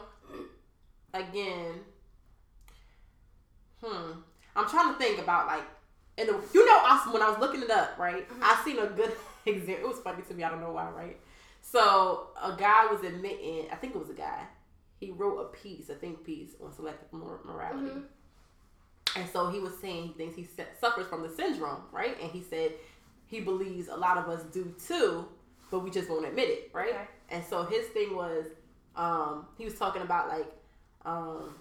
again, hmm, I'm trying to think about like, and you know, I, when I was looking it up, right, I seen a good *laughs* example. It was funny to me. I don't know why, right? So a guy was admitting, I think it was a guy. He wrote a piece, a think piece on selective mor- morality. Mhm. And so he was saying he thinks he suffers from the syndrome, right? And he said he believes a lot of us do too, but we just won't admit it, right? Okay. And so his thing was, um, he was talking about like, um,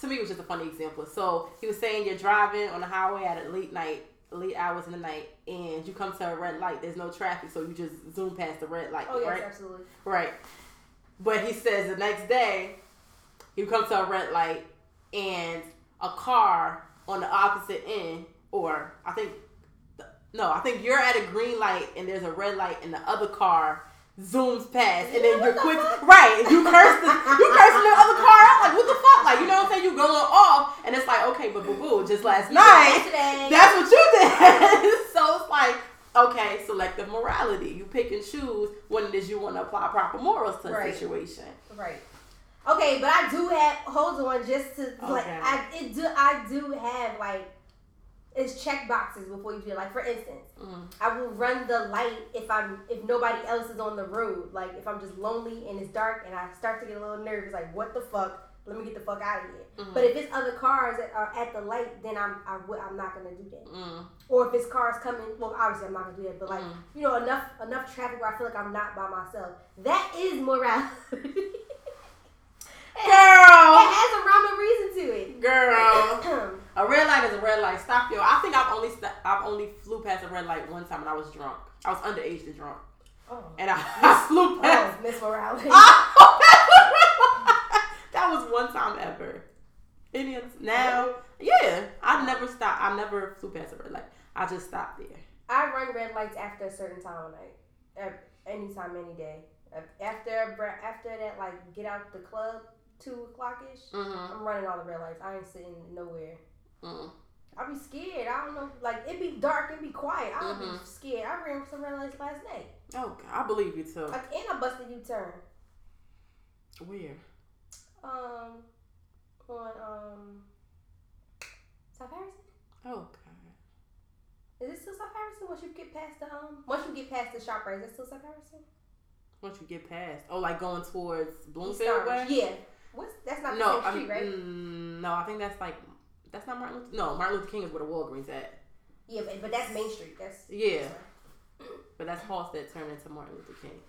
to me it was just a funny example. So he was saying you're driving on the highway at a late night, late hours in the night, and you come to a red light. There's no traffic, so you just zoom past the red light, oh yes, right? absolutely. Right. But he says the next day, you come to a red light and a car on the opposite end, or I think, no, I think you're at a green light and there's a red light and the other car zooms past and then you're quick, right? You curse the, you cursing the other car out like what the fuck? Like you know what I'm saying? You going off and it's like okay, but boo boo, just last night. That's what you did. *laughs* so it's like, okay, selective morality. You pick and choose when it is you want to apply proper morals to Right. a situation. Right. Okay, but I do have hold on just to like I it do I do have like it's check boxes before you do it. Like for instance, Mm. I will run the light if I'm if nobody else is on the road. Like if I'm just lonely and it's dark and I start to get a little nervous, like what the fuck? Let me get the fuck out of here. Mhm. But if it's other cars that are at the light, then I'm I would I'm not gonna do that. Mm. Or if it's cars coming, well obviously I'm not gonna do that. But like Mm. you know enough enough traffic where I feel like I'm not by myself. That is morality. *laughs* It Girl, has a rhyme and reason to it. girl, a red light is a red light. Stop yo. I think I've only st- I've only flew past a red light one time and I was drunk. I was underage and drunk, oh, and I, *laughs* I flew past. oh, Miss Morality. *laughs* that was one time ever. Any now, yeah, I never stopped. I never flew past a red light. I just stopped there. I run red lights after a certain time of night. any time, any day. After after that, like get out the club two o'clock ish. Mm-hmm. I'm running all the red lights. I ain't sitting nowhere. Mm. I be scared. I don't know. Like it be dark and be quiet. I'll Mhm. be scared. I ran some red lights last night. Oh, God, I believe you too. Like and I busted U turn. Where? Um, on um, South Harrison. Oh God. Is it still South Harrison? Once you get past the um, once you get past the shop right, is it still South Harrison? Once you get past, oh, like going towards Bloomfield way. Yeah. What's that's not the No, same I'm, street, right? mm, no, I think that's like that's not Martin Luther. No, Martin Luther King is where the Walgreens at. Yeah, but, but that's Main Street. That's Yeah. but that's Halstead turned into Martin Luther King.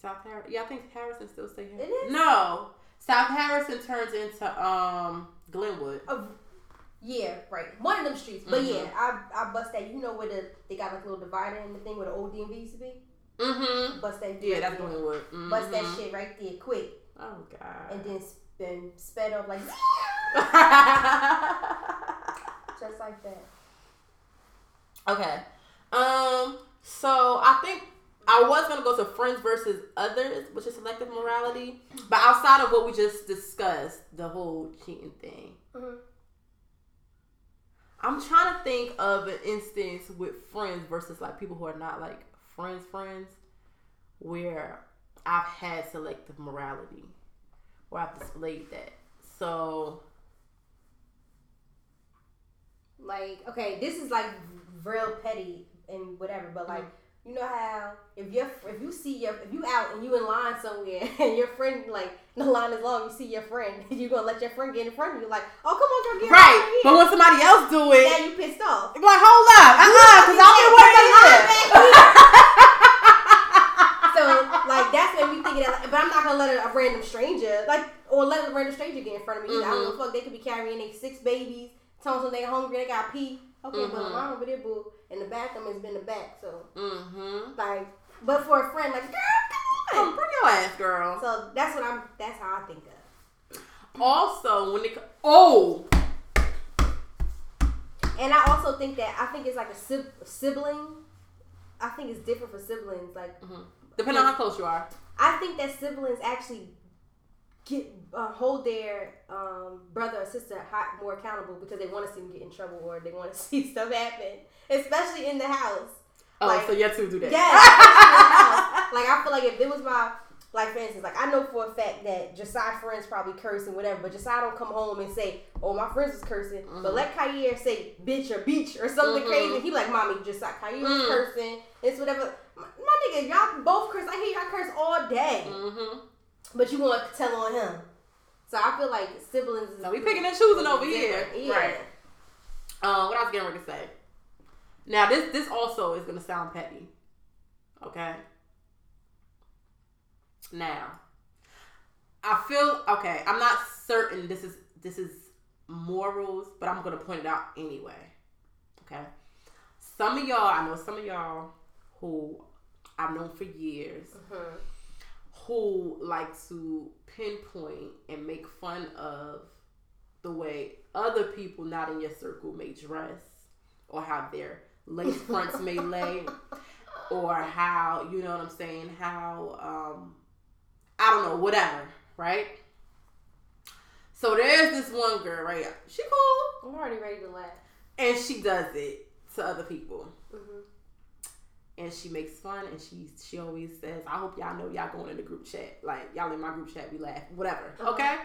South Harrison. Yeah, I think Harrison still stay here. It is? No, South Harrison turns into um Glenwood. Oh, yeah, right. One of them streets. But Mhm. yeah, I I bust that. You know where the they got like a little divider in the thing where the old DMV used to be. Mm-hmm. Bust that. Yeah, that's yeah. Glenwood. Bust that Mhm. shit right there, quick, Oh God. and then then sped up like *laughs* just like that. okay. Um. So I think I was gonna go to friends versus others, which is selective morality. But outside of what we just discussed, the whole cheating thing, Mhm. I'm trying to think of an instance with friends versus like people who are not like friends, friends, where I've had selective morality, where I've displayed that. So Like, okay, this is like real petty and whatever, but like, you know how if you if you see your if you out and you in line somewhere *laughs* and your friend like the line is long, you see your friend, *laughs* you gonna let your friend get in front of you, like, oh come on, girl, get right, right but when somebody else do it, now you pissed off. I'm like, hold up, uh uh because I'm Yeah, the one bring the line that So like that's when we thinking that, like, but I'm not gonna let a, random stranger like or let a random stranger get in front of me. either. I don't Mm-hmm. know fuck they could be carrying their six babies, telling them they hungry, they got pee. Okay, but Mhm. mom over there, boo, and the bathroom has been the back. So Mm-hmm. like, but for a friend, like, girl, come on. bring your ass, girl. So that's what I'm. That's how I think of. Also, when it oh, And I also think that I think it's like a sib- sibling. I think it's different for siblings. Like depending on how close you are. I think that siblings actually get uh, hold their um, brother or sister hot, more accountable because they want to see them get in trouble or they want to *laughs* see stuff happen, especially in the house. Oh, Like, so you two do that. Yes, in the house. *laughs* Like I feel like if it was my like for instance, like I know for a fact that Josiah friends probably curse and whatever, but Josiah don't come home and say, "Oh, my friends was cursing," but let Kair say "bitch" or "beach" or something Mhm. crazy. He like, "Mommy, Josiah, Kair was Mm. cursing. It's whatever." My, my nigga, y'all both curse. I hear y'all curse all day, Mm-hmm. but you want to tell on him. So I feel like siblings. Is So we picking and choosing over here. Yeah. Right. Um, what I was getting ready to say. Now this this also is gonna sound petty. Okay. Now, I feel okay. I'm not certain this is this is morals, but I'm gonna point it out anyway. Okay. Some of y'all, I know some of y'all who I've known for years Mhm. who like to pinpoint and make fun of the way other people not in your circle may dress or how their lace *laughs* fronts may lay or how you know what I'm saying how um I don't know whatever right so there's this one girl right here. she cool I'm already ready to laugh. and she does it to other people Mhm. And she makes fun and she she always says, I hope y'all know y'all going in the group chat. Like y'all in my group chat, we laugh, whatever. Uh-huh. Okay?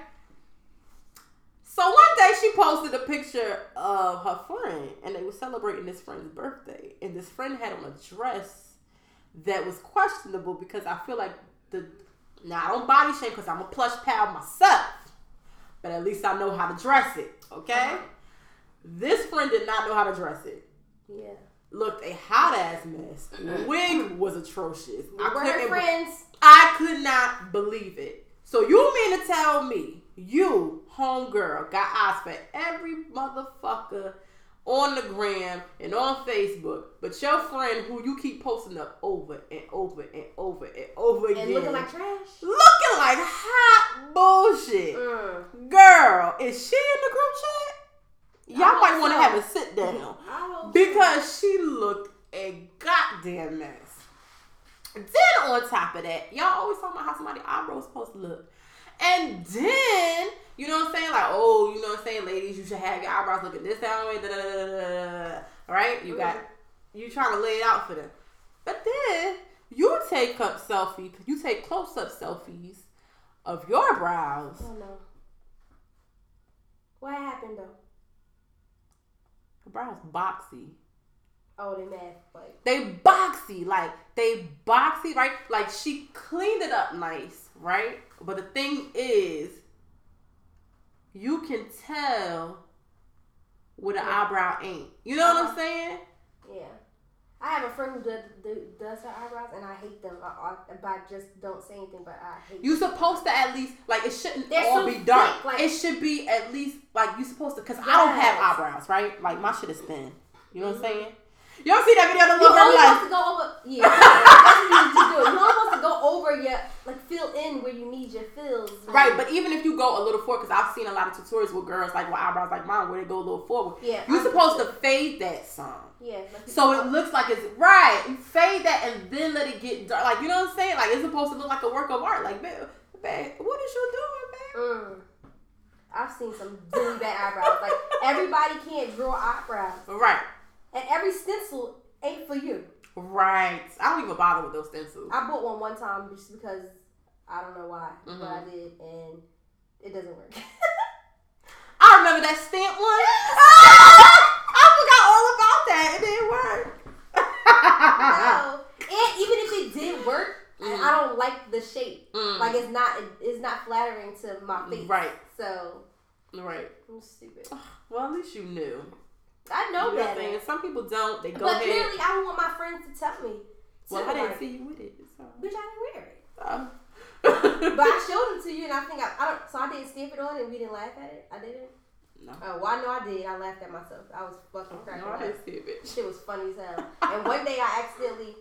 So one day she posted a picture of her friend and they were celebrating this friend's birthday. And this friend had on a dress that was questionable because I feel like the now I don't body shame because I'm a plush pal myself. But at least I know how to dress it. Okay? Uh-huh. This friend did not know how to dress it Yeah. Looked a hot ass mess. Wig was atrocious. I were her friends. I could not believe it. So you mean to tell me you, homegirl, got eyes for every motherfucker on the gram and on Facebook, but your friend who you keep posting up over and over and over and over again, And looking like trash. looking like hot bullshit. Mm. Girl, is she in the group chat? Y'all I might hope want to so. have a sit down. I hope so. Because she looked a goddamn mess. Then on top of that, y'all always talking about how somebody eyebrows supposed to look. And then, you know what I'm saying? Like, oh, you know what I'm saying, ladies, you should have your eyebrows looking this down way, da, da, da, da, da, right? You got mm-hmm. you trying to lay it out for them. But then you take up selfies, you take close up selfies of your brows. Oh no. What happened though? Your brows boxy. Oh, they mad. Like, they boxy, like they boxy, right? Like she cleaned it up nice, right? But the thing is, you can tell what an eyebrow ain't. You know what I'm uh-huh. saying? yeah. I have a friend who does, do, does her eyebrows, and I hate them. I, I, but I just don't say anything. But I hate. You them. supposed to at least like it shouldn't They're all so be dark. thick, like- it should be at least like you supposed to because I don't have eyebrows, right? Like my shit is thin. You know what I'm mm-hmm. saying? You don't see that video of the little girl supposed to go over. Yeah, that's what you just do. You only supposed to go over your like fill in where you need your fills. Right, but even if you go a little forward, because I've seen a lot of tutorials with girls like with eyebrows like mine where they go a little forward. Yeah, You're I supposed to fade that some. yeah, like So it looks like it's right. You fade that and then let it get dark. Like you know what I'm saying? Like it's supposed to look like a work of art. Like, babe, babe what is you doing, babe? Mm. I've seen some really bad eyebrows. Like everybody can't draw eyebrows, Right, and every stencil ain't for you. right. I don't even bother with those stencils. I bought one one time just because I don't know why, but Mm-hmm. I did, and it doesn't work. *laughs* I remember that stamp one. *laughs* I forgot all about that. It didn't work. *laughs* no, and even if it did work, Mhm. I don't like the shape. Mm. Like it's not, it's not flattering to my face. Right, So right. I'm stupid. Well, at least you knew. I know You know better. saying? Some people don't. They go But ahead. clearly, I want my friends to tell me. well, I didn't like, see you with it. So. Bitch, I didn't wear it. Um, *laughs* But I *laughs* showed them to you, and I think I, I don't. So I didn't stamp it on, and we didn't laugh at it. I didn't. no. Oh, well, I know I did. I laughed at myself. I was fucking cracking No, I didn't see it, bitch. Shit was funny as hell. And one day I accidentally,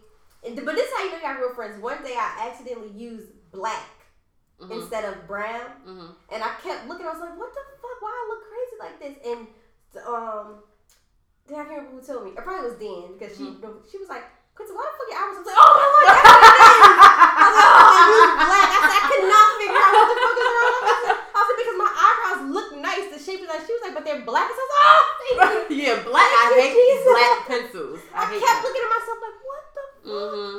and, but this is how you know you got real friends. One day I accidentally used black Mhm. instead of brown, Mhm. and I kept looking. I was like, "What the fuck? Why I look crazy like this?" And um, I can't remember who told me. It probably was Dan because she Mm-hmm. she was like, "Quincy, why the fuck your eyebrows?" I was like, "Oh my lord, that's what it is." I was like, "Oh, I used black." I said, "I could not figure out what the fuck is wrong." I said, I said because my eyebrows look nice. The shape is like. She was like, "But they're black." I said, "Oh, thank you." *laughs* yeah, black. I Thank you, hate Jesus. black pencils. I, I, kept them. looking at myself like, what the fuck? Mm-hmm.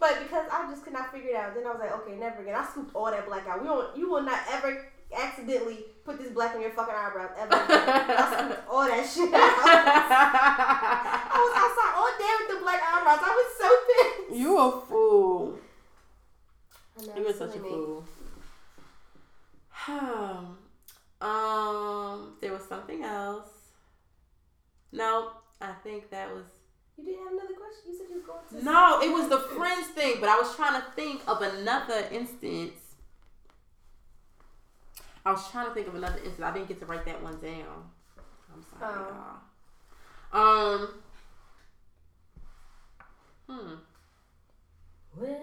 But because I just could not figure it out, then I was like, okay, never again. I scooped all that black out. We don't, you will not ever accidentally put this black on your fucking eyebrows ever. I *laughs* all that shit. I was outside all day with the black eyebrows. I was so pissed. you a fool. You were such a fool. *sighs* um, there was something else. No, I think that was. You didn't have another question? You said you was going to. No, it was the friends thing, but I was trying to think of another instance. I was trying to think of another instance. I didn't get to write that one down. I'm sorry, Oh. y'all. Um. Hmm. Well,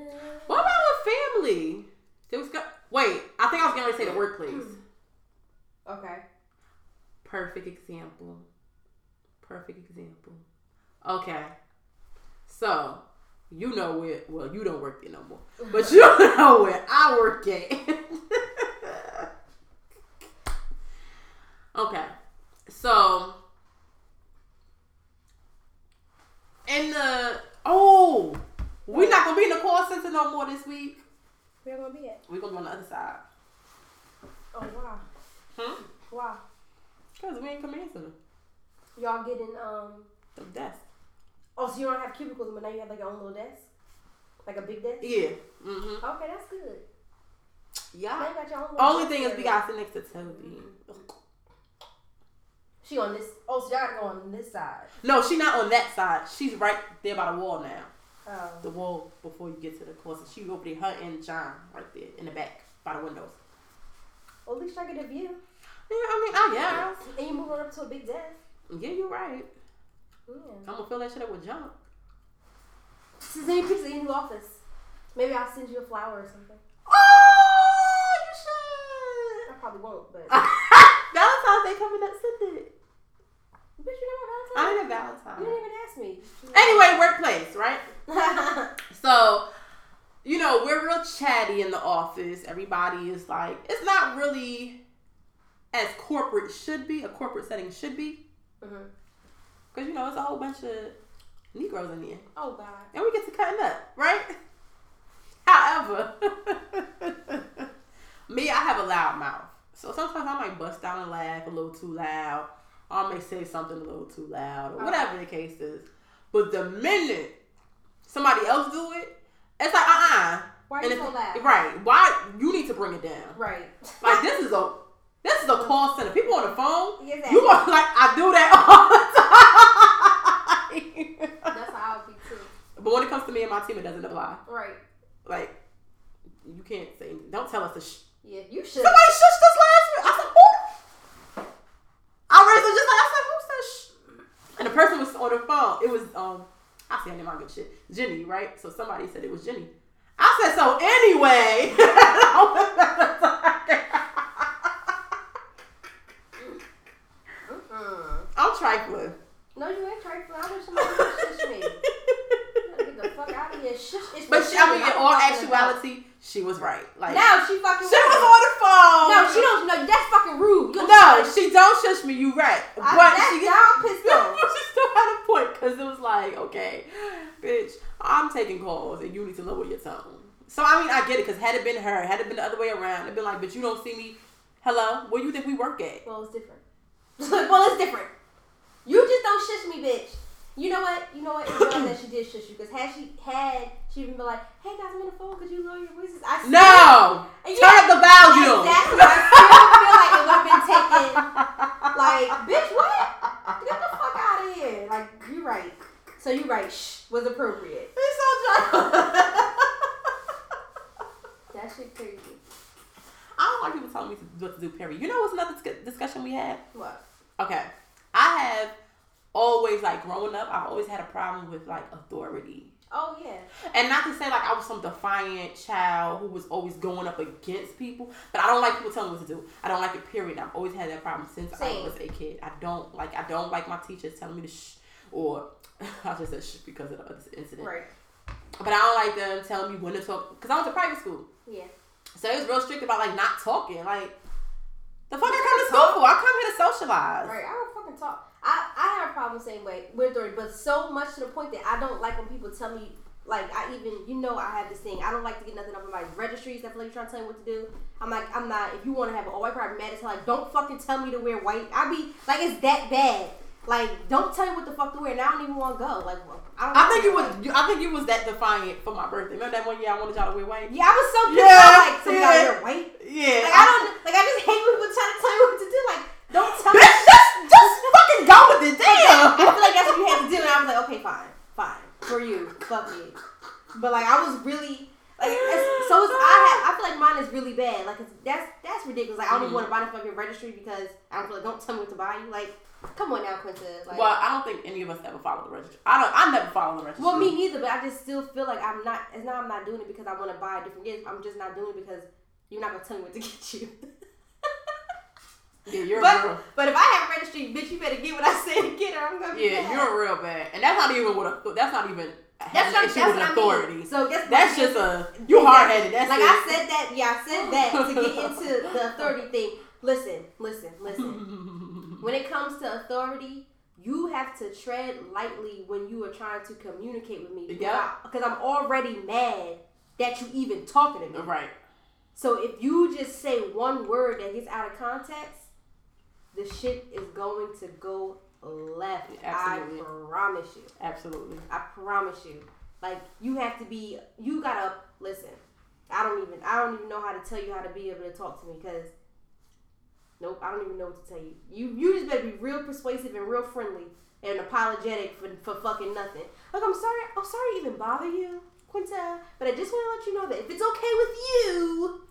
What about with family? There was go- wait. I think I was going to say the workplace. *clears throat* okay. Perfect example. Perfect example. Okay. So, you know where, well, you don't work there no more. But you *laughs* know where I work at. *laughs* okay. So, in the, oh, we're not to be in the call center no more this week. Where gonna be at? We're to be on the other side. Oh wow, Hmm? wow. Because we ain't command center. Y'all getting um. The desk. Oh, so you don't have cubicles, but now you have like your own little desk, like a big desk. Yeah. Mm-hmm. Okay, that's good. Yeah. You got your own. Only thing is we got to sit next to Toby. She on this. Oh, so y'all got to go on this side. No, she not on that side. She's right there by the wall now. Oh. The wall before you get to the closet. She over there, her and John right there in the back by the windows. Well, at least y'all get a view. Yeah, I mean, oh, I guess. And you move on up to a big desk. Yeah, you're right. Yeah. I'm gonna fill that shit up with junk. Pictures of your new office. Maybe I'll send you a flower or something. Oh, you should. I probably won't, but. *laughs* Valentine's Day coming up, send it. You know I what need a You Valentine. didn't even ask me. Anyway, workplace, right? *laughs* So, you know, we're real chatty in the office. Everybody is like, it's not really as corporate should be, a corporate setting should be. Mm-hmm. Because, you know, it's a whole bunch of Negroes in there. Oh God. And we get to cutting up, right? However, *laughs* me, I have a loud mouth. So sometimes I might bust out and laugh a little too loud. Or I may say something a little too loud, or whatever the case is. But the minute somebody else do it, it's like, uh uh Why are you so loud? Right. Why? You need to bring it down. Right. Like, this is a. This is a call center. People on the phone, Yes, you are like I do that all the time. That's how I would be too. But when it comes to me and my team, it doesn't apply. Right. Like, you can't say. Don't tell us to. Sh- Yeah, you should. Somebody shushed us last week. I said, who? I raised it just like I said, who said shh? And the person was on the phone. It was um, I name, I good shit. Jenny, right? So somebody said it was Jenny. I said so anyway. *laughs* I'm trifling. No, you ain't trifling. I wish somebody would shush me. *laughs* Get the fuck out of here. Shush. It's But she, I mean, in all actuality, she was right. Like No, she fucking. she was on the phone. No, she don't. No, that's fucking rude. You No, she don't shush me. You right, I, but she now I'm pissed *laughs* off. she still had a point because it was like, okay, bitch, I'm taking calls and you need to lower your tone. So I mean, I get it because had it been her, had it been the other way around, it'd been like, but you don't see me. Hello, where you think we work at? Well, it's different. *laughs* well, it's different. You just don't shush me, bitch. You know what? You know what? *coughs* It's wrong that she did shush you because had she had she even been like, "Hey guys, I'm in the phone. Could you lower your voices?" I still- No, Yeah, turn up the volume. Exactly. I still feel like it would have been taken. Like, bitch, what? Get the fuck out of here. Like, you right. So you right. Shh was appropriate. It's so. *laughs* That shit crazy. I don't like people telling me to- what to do. Period. You know what's another discussion we had? What? Okay, I have always like growing up. I've always had a problem with like authority. Oh yeah. And not to say like I was some defiant child who was always going up against people, but I don't like people telling me what to do. I don't like it. Period. I've always had that problem since I was a kid. I don't like. I don't like my teachers telling me to shh, or *laughs* I just said shh because of this incident. Right. But I don't like them telling me when to talk because I went to private school, Yeah. so it was real strict about like not talking. Like the fuck I come to school for? I come here to socialize. Right. I don't fucking talk. I I problem same way with authority, but so much to the point that I don't like when people tell me. Like I even you know I have this thing I don't like to get nothing off of my registries that feel like you're trying to tell me what to do. I'm like I'm not if you want to have an all white private as hell like don't fucking tell me to wear white. I be like it's that bad. Like don't tell me what the fuck to wear. And I don't even want to go. Like well, I don't. I think it was. you- I think it was that defiant for my birthday. Remember that one year I wanted y'all to wear white? Yeah, I was so pissed Yeah, off. Like so you gotta wear white. Yeah. Like I don't like I just hate when people trying to tell me what to do. Like don't tell *laughs* me. Bitch, just just fucking with it. I feel like that's what you had to do, and I was like, okay, fine, fine, for you, fuck me. But like, I was really like, it's, so it's, I had, I feel like mine is really bad. Like, it's, that's that's ridiculous. Like, I don't even mm-hmm. want to buy the fucking registry because I don't feel like don't tell me what to buy you. Like, come on now, Quinta. Like, Well, I don't think any of us ever follow the registry. I don't. I never follow the registry. well, me neither. But I just still feel like I'm not. It's not I'm not doing it because I want to buy a different gift. I'm just not doing it because you're not gonna tell me what to get you. *laughs* Yeah, you're but but if I have registry, bitch, you better get what I *laughs* said to get her. I'm gonna be Yeah, mad. you're real bad, and that's not even what. A, that's not even. That's That's not issue that's with what authority. I mean. So guess That's just a you hard headed. That's like it. I said that, yeah, I said that to get *laughs* into the authority thing. Listen, listen, listen. when it comes to authority, you have to tread lightly when you are trying to communicate with me. Yeah. Because I'm already mad that you even talking to me. Right. So if you just say one word that gets out of context, the shit is going to go left. Absolutely. I promise you. Absolutely. I promise you. Like you have to be. You gotta listen. I don't even. I don't even know how to tell you how to be able to talk to me because. Nope, I don't even know what to tell you. You you just better be real persuasive and real friendly and apologetic for, for fucking nothing. Like I'm sorry, I'm sorry to even bother you, Quinta, but I just want to let you know that if it's okay with you,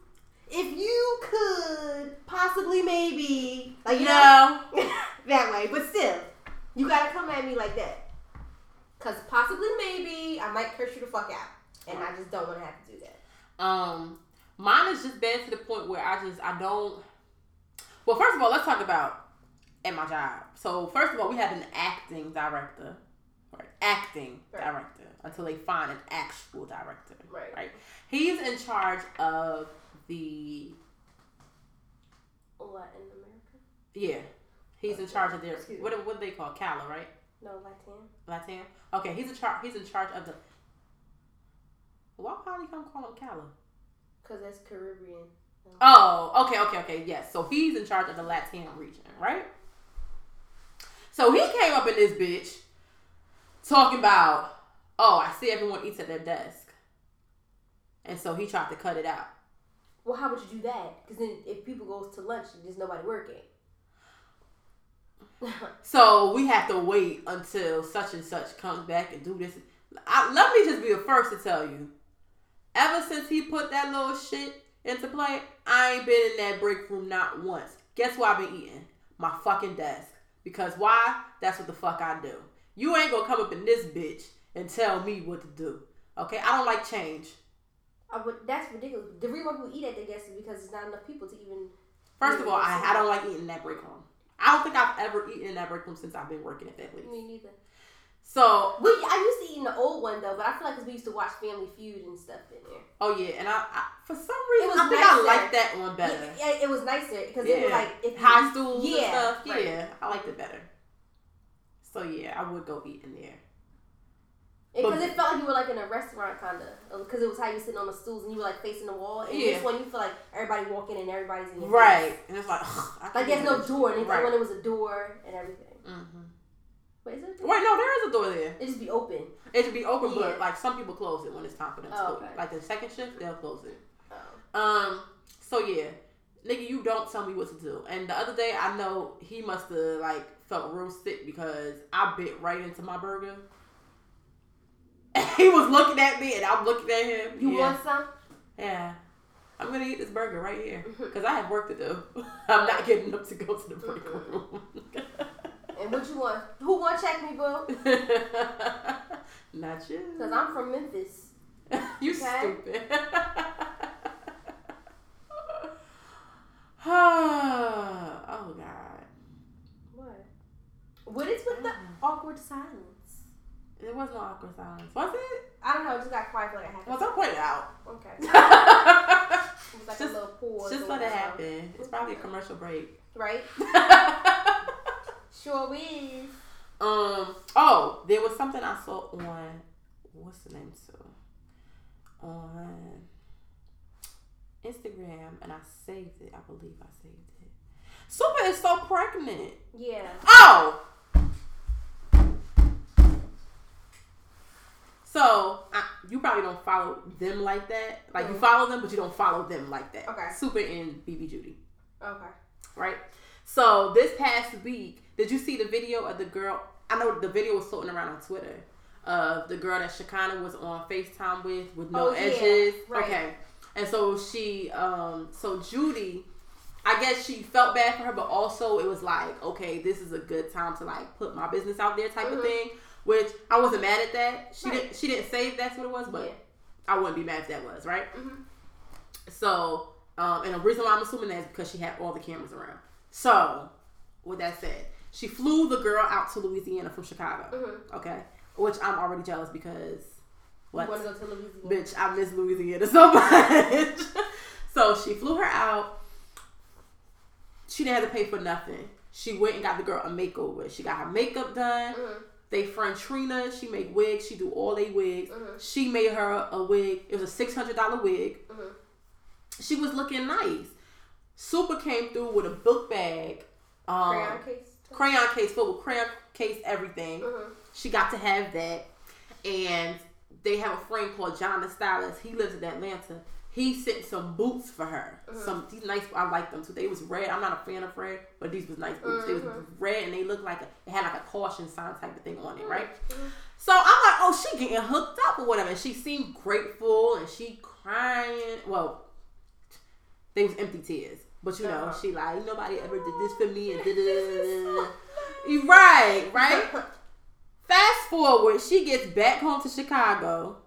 if you could possibly maybe like you know *laughs* that way, but still, you gotta come at me like that. Cause possibly maybe I might curse you the fuck out, and I just don't want to have to do that. Um, mine is just bad to the point where I just I don't. Well, first of all, let's talk about at my job. So first of all, we have an acting director, right? Acting Right. director until they find an actual director, Right. Right. He's in charge of the What in America? yeah. He's in charge of their Excuse what what do they call Cala, right? No, Latin. Latin. Okay, he's in charge. He's in charge of the. Why probably come call him Cala? Cause that's Caribbean. Oh, okay, okay, okay. Yes. So he's in charge of the Latin region, right? So he came up in this bitch talking about, oh, I see everyone eats at their desk. And so he tried to cut it out. Well, how would you do that? Because then if people goes to lunch, there's nobody working. *laughs* So we have to wait until such and such comes back and do this. I, let me just be the first to tell you. Ever since he put that little shit into play, I ain't been in that break room not once. Guess what I've been eating? My fucking desk. Because why? That's what the fuck I do. You ain't gonna come up in this bitch and tell me what to do. Okay? I don't like change. I would, that's ridiculous. The reason why people eat at the desks is because there's not enough people to even. First of all, I, I don't like eating in that break room. I don't think I've ever eaten in that break room since I've been working at that place. Me neither. So, We, I used to eat in the old one though, but I feel like 'cause we used to watch Family Feud and stuff in there. oh yeah, and I, I for some reason was I think I nicer. like that one better. Yeah, yeah, it was nicer because it was like if high stools yeah, and stuff. right. Yeah, I liked it better. So yeah, I would go eat in there. Because it felt like you were like in a restaurant kind of, because it was how you sitting on the stools and you were like facing the wall. And Yeah. this one, you feel like everybody walking and everybody's in your Right, face. and it's like I Like there's no door, and it's Right. like when it was a door and everything. hmm Wait, is it? Wait, no, there is a door there. It just be open. It should be open, Yeah. but like some people close it when it's time for them to Oh, okay. Like the second shift, they'll close it. Oh. Um. So yeah, nigga, you don't tell me what to do. And the other day, I know he must have like felt real sick because I bit right into my burger. *laughs* He was looking at me, and I'm looking at him. You yeah. want some? Yeah. I'm gonna eat this burger right here Mm-hmm. because I have work to do. *laughs* I'm not getting up to go to the break Mm-hmm. room. *laughs* And what you want? Who want to check me, boo? not you. Because I'm from Memphis. you Okay. stupid. *sighs* oh God. What? What is with the awkward silence? There was no awkward silence. Was it? I don't know. It just got quiet for like a half. Well, don't point it out. Okay. *laughs* It was like Just- a little pause. Just let it happen. It's probably a commercial break. Right? *laughs* Sure is. Um. Oh, there was something I saw on what's the name so on Instagram, and I saved it. I believe I saved it. Super is so pregnant. Yeah. Oh. So I, you probably don't follow them like that. Like you Mhm. follow them, but you don't follow them like that. Okay. Super in BB Judy, Okay. right? So this past week, did you see the video of the girl? I know the video was floating around on Twitter of the girl that Shekinah was on Facetime with with no Oh, yeah. edges. Right. Okay. And so she, um, so Judy, I guess she felt bad for her, but also it was like, okay, this is a good time to like put my business out there, type of Mhm. thing. Which I wasn't mad at that. She Right. didn't. She didn't say that's what it was, but Yeah. I wouldn't be mad if that was right. Mhm. So, um, and the reason why I'm assuming that is because she had all the cameras around. So, with that said, she flew the girl out to Louisiana from Chicago. Mhm. Okay, which I'm already jealous because what? You go to Louisiana? Bitch, I miss Louisiana *laughs* so much. so she flew her out. She didn't have to pay for nothing. She went and got the girl a makeover. She got her makeup done. Mhm. They friend Trina. She make wigs. She do all they wigs. Mhm. She made her a wig. It was a six hundred dollar wig. Mhm. She was looking nice. Super came through with a book bag, um, Crayon case. crayon case filled with crayon case, everything. Mhm. She got to have that. And they have a friend called John the Stylist. He lives in Atlanta. He sent some boots for her. Mm-hmm. Some these nice. I like them too. They was red. I'm not a fan of red, but these was nice boots. They was mm-hmm. red and they looked like a, it had like a caution sign type of thing on it, right? Mm-hmm. So I'm like, oh, she getting hooked up or whatever. And she seemed grateful and she crying. Well, they was empty tears, but you know, Uh-huh. she like nobody ever did this for me *laughs* and da da da. Right, right. *laughs* Fast forward, she gets back home to Chicago.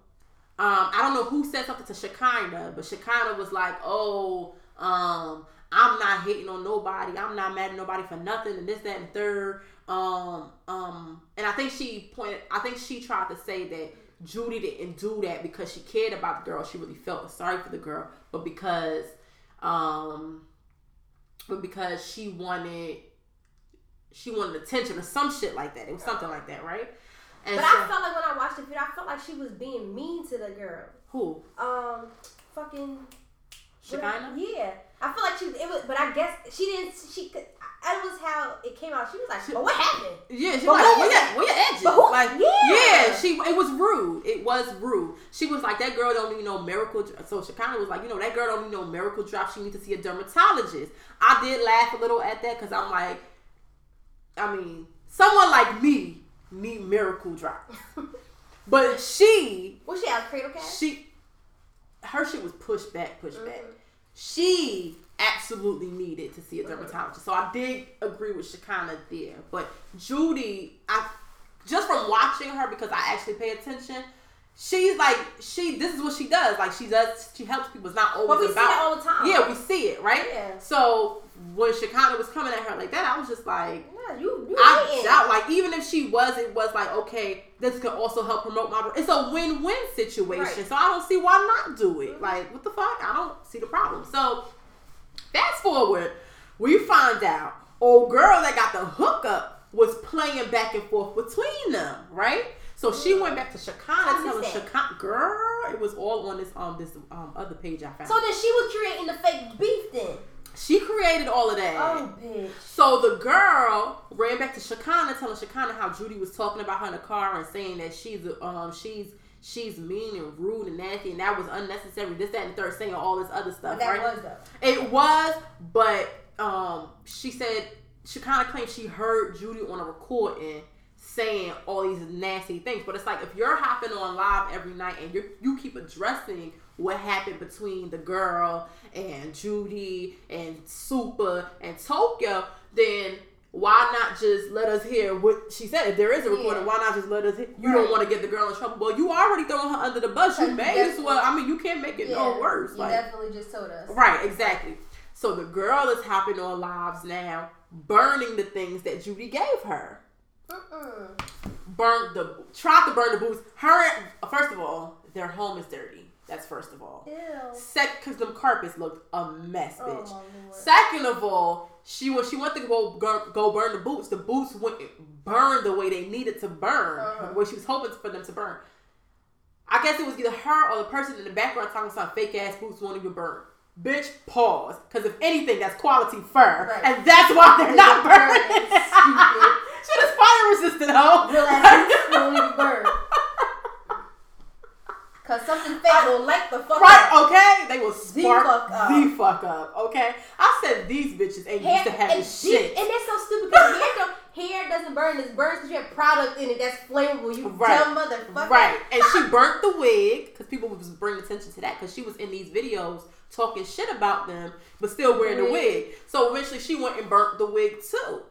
Um, I don't know who said something to Shekinah, but Shekinah was like, "Oh, um, I'm not hating on nobody. I'm not mad at nobody for nothing, and this, that, and third. Um, um, and I think she pointed. I think she tried to say that Judy didn't do that because she cared about the girl. She really felt sorry for the girl, but because, um, but because she wanted, she wanted attention or some shit like that. It was something like that, right? And But so, I felt like when I watched the video, I felt like she was being mean to the girl. who Um, fucking. Shekinah? Yeah, I feel like she. It was, but I guess she didn't. She could. It was how it came out. She was like, "But what happened?" Yeah, she But like, who where was your, that? where your edges? But who- like, yeah. yeah, she, it was rude. It was rude. She was like, that girl don't need no miracle. So Shekinah was like, you know, that girl don't need no miracle drop. She needs to see a dermatologist. I did laugh a little at that because I'm like, I mean, someone like me need miracle drops. But she, Was she out cradle cat? she, her shit was pushed back, pushed back. Mhm. She absolutely needed to see a dermatologist. So I did agree with Shekinah there. But Judy, I just from watching her because I actually pay attention. She's like she. This is what she does. Like she does. She helps people. It's not always But we see about. that all the time. Yeah, we see it, right? Yeah. So when Shekinah was coming at her like that, I was just like, Yeah, you, you I doubt, like, even if she was, it was like, okay, this could also help promote my. It's a win-win situation, Right. so I don't see why not do it. Mm-hmm. Like, what the fuck? I don't see the problem. So, fast forward, we find out old girl that got the hookup was playing back and forth between them, right? So she went back to Shekinah telling. Shekinah, girl, it was all on this um this um other page I found. So then she was creating the fake beef then. she created all of that. Oh, bitch. So the girl ran back to Shekinah, telling Shekinah how Judy was talking about her in the car and saying that she's um she's she's mean and rude and nasty and that was unnecessary. This, that, and the third, saying all this other stuff. But that right? was though. It was, but um, she said she kind of claimed she heard Judy on a recording saying all these nasty things. But it's like if you're hopping on live every night and you you keep addressing what happened between the girl and Judy and Super and Tokyo, then why not just let us hear what she said? If there is a recording, Yeah. why not just let us hear? You don't want to get the girl in trouble. Well, you already throwing her under the bus. You may as well. I mean, you can't make it no worse. You Like, definitely just told us. Right, exactly. So the girl is hopping on lives now, burning the things that Judy gave her. Mm-mm. Burnt the tried to burn the boots. Her first of all, their home is dirty. That's first of all. Ew. Second, because them carpets looked a mess, Oh, bitch. lord. Second of all, she when she went to go go, burn the boots, the boots wouldn't burn the way they needed to burn, Uh-huh. the way she was hoping for them to burn. I guess it was either her or the person in the background talking about fake ass boots won't even burn. Bitch, pause. Because if anything, that's quality fur, Right. and that's why they're not burning. Shit is fire resistant, hoe. Real ass won't even burn. *laughs* Cause something fake will light the fuck Right, up. okay? They will spark fuck up. the fuck up, okay? I said these bitches ain't used to having and, shit. and that's so stupid because hair, don't, hair doesn't burn. It burns because you have product in it that's flammable. You Right. dumb motherfucker. Right, and she burnt the wig because people was bringing attention to that because she was in these videos talking shit about them, but still wearing the Wig. wig. So eventually, she went and burnt the wig too.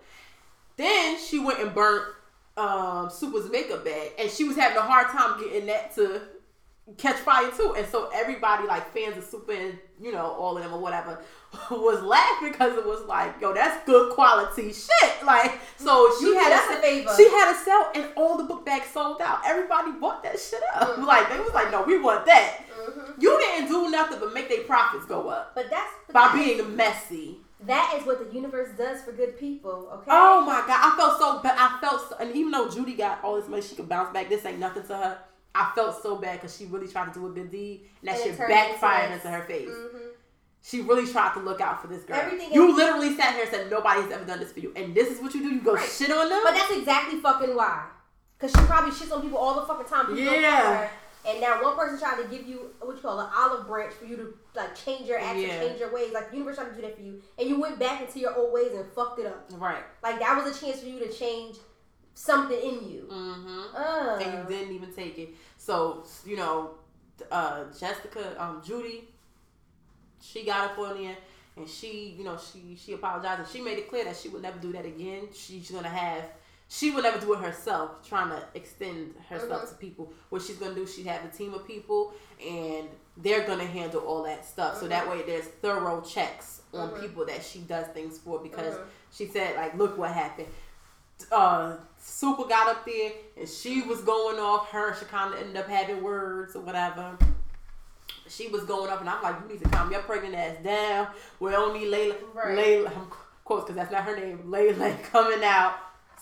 Then she went and burnt um, Super's makeup bag, and she was having a hard time getting that to catch fire too. And so everybody, like fans of Super and you know all of them or whatever, *laughs* was laughing because it was like, yo, that's good quality shit. Like, so she You had a favor. she had a sell, and all the book bags sold out. Everybody bought that shit up. Mhm. Like they was like, no, we want that. Mhm. You didn't do nothing but make their profits go up But that's by being messy. That is what the universe does for good people. Okay. Oh my god, I felt so bad. I felt, so, and even though Judy got all this money, she could bounce back. This ain't nothing to her. I felt so bad because she really tried to do a good deed, and that And it shit backfired into her face. Mhm. She really tried to look out for this girl. Everything you literally sat here and said nobody's ever done this for you, and this is what you do. You go Right. shit on them. But that's exactly fucking why. Cause she probably shits on people all the fucking time. People Yeah. Fuck with her. And now one person tried to give you what you call an olive branch for you to like change your acts Yeah. change your ways. Like the universe tried to do that for you, and you went back into your old ways and fucked it up. right. Like that was a chance for you to change something in you. Mm-hmm. Uh, and you didn't even take it. So you know, uh, Jessica, um, Judy, she got up on there and she, you know, she she apologized and she made it clear that she would never do that again. She's gonna have. She would never do it herself, trying to extend herself Mhm. to people. What she's gonna do, she'd have a team of people, and they're gonna handle all that stuff. So that way, there's thorough checks on Mhm. people that she does things for. Because she said, like, look what happened uh Super got up there and she was going off. Her and Shekinah ended up having words or whatever. She was going up and I'm like, you need to calm your pregnant ass down. We don't need Layla. Right. Layla, I'm quotes because that's not her name. Layla *laughs* coming out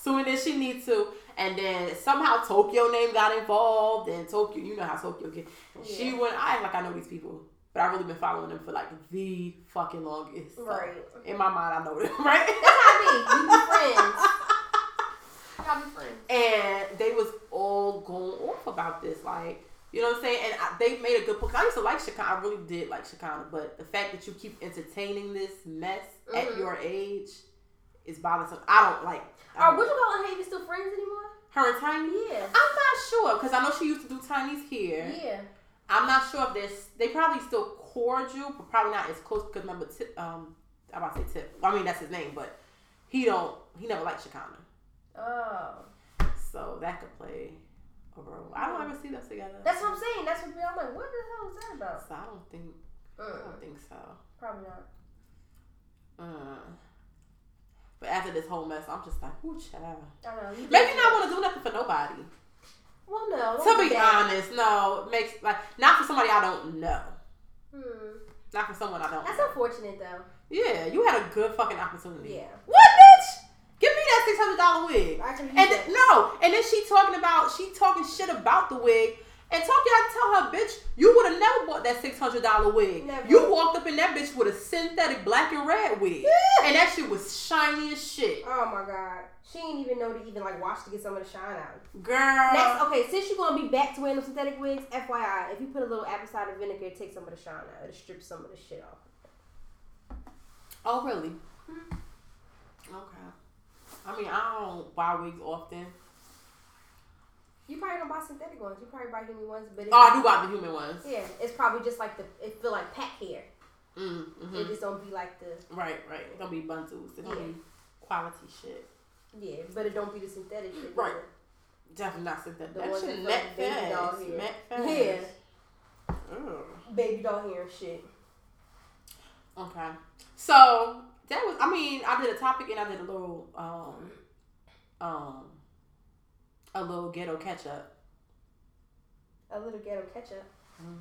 soon as she needs to. And then somehow Tokyo name got involved and Tokyo, you know how Tokyo get. And She went. I act like I know these people, but I've really been following them for like the fucking longest. So, Right. In my mind, I know them. *laughs* Right. That's be. We be friends. How be friends. and they was all going off about this, like you know what I'm saying. And I, they made a good point. I used to like Shekinah. I really did like Shekinah, but the fact that you keep entertaining this mess at Mhm. your age is bothersome. I don't like. I Are don't- call her? Ain't you still friends anymore? Her and Tiny. Yeah. I'm not sure because I know she used to do Tiny's here. Yeah. I'm not sure if this. They probably still cordial, but probably not as close. Because remember, Tip, um, I'm about to say Tip. I mean that's his name, but he don't. He never liked Shekinah, Oh. so that could play a role. I don't ever see them together. That's what I'm saying. That's what I'm like. What the hell is that about? So I don't think. I Mm, don't think so. probably not. Uh, but after this whole mess, I'm just like, ooh, child. I know. You Maybe not want to do nothing for nobody. Well, no. To be that. honest, no, it makes like not for somebody I don't know, Hmm. not for someone I don't. That's know. unfortunate though. Yeah, you had a good fucking opportunity. Yeah. What, bitch? Give me that six hundred dollar wig. I can And th- no, and then she talking about she talking shit about the wig. And talk to tell her, bitch, you would have never bought that six hundred dollar wig. Never. You walked up in that bitch with a synthetic black and red wig, Yeah. and that shit was shiny as shit, Oh my god. She ain't even know to even like wash to get some of the shine out. girl. Next, okay, since you're gonna be back to wearing the synthetic wigs, FYI, if you put a little apple cider vinegar, it takes some of the shine out. It'll strip some of the shit off. Oh, really? Hmm. Okay. I mean, I don't buy wigs often. You probably don't buy synthetic ones. You probably buy human ones, but it's, Oh, I do buy the human ones. yeah, it's probably just like the it feel like pack hair. Mm, It hmm just don't be like the Right, right. It don't be bundles. It's gonna Yeah. be quality shit. yeah, but it don't be the synthetic shit. Right. either. Definitely not synthetic. The That shit that net fuck baby doll fast. fast. Yeah. Baby doll hair shit. Okay. So that was. I mean, I did a topic and I did a little, um, um, a little ghetto ketchup. A little ghetto ketchup. Mm.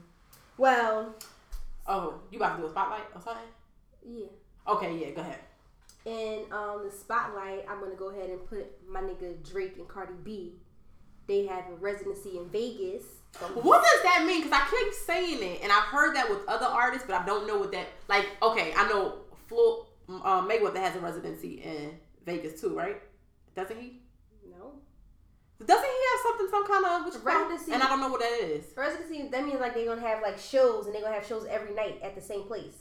Well, Oh, you about to do a spotlight or something? yeah. Okay, yeah. Go ahead. In um the spotlight, I'm gonna go ahead and put my nigga Drake and Cardi B. They have a residency in Vegas. What does that mean? Because I keep saying it, and I've heard that with other artists, but I don't know what that. Like, okay, I know Flo, um, Mayweather has a residency in Vegas too, right? Doesn't he? No. Doesn't he have something, some kind of what you call it? Residency. And I don't know what that is. Residency that means like they're gonna have like shows and they're gonna have shows every night at the same place.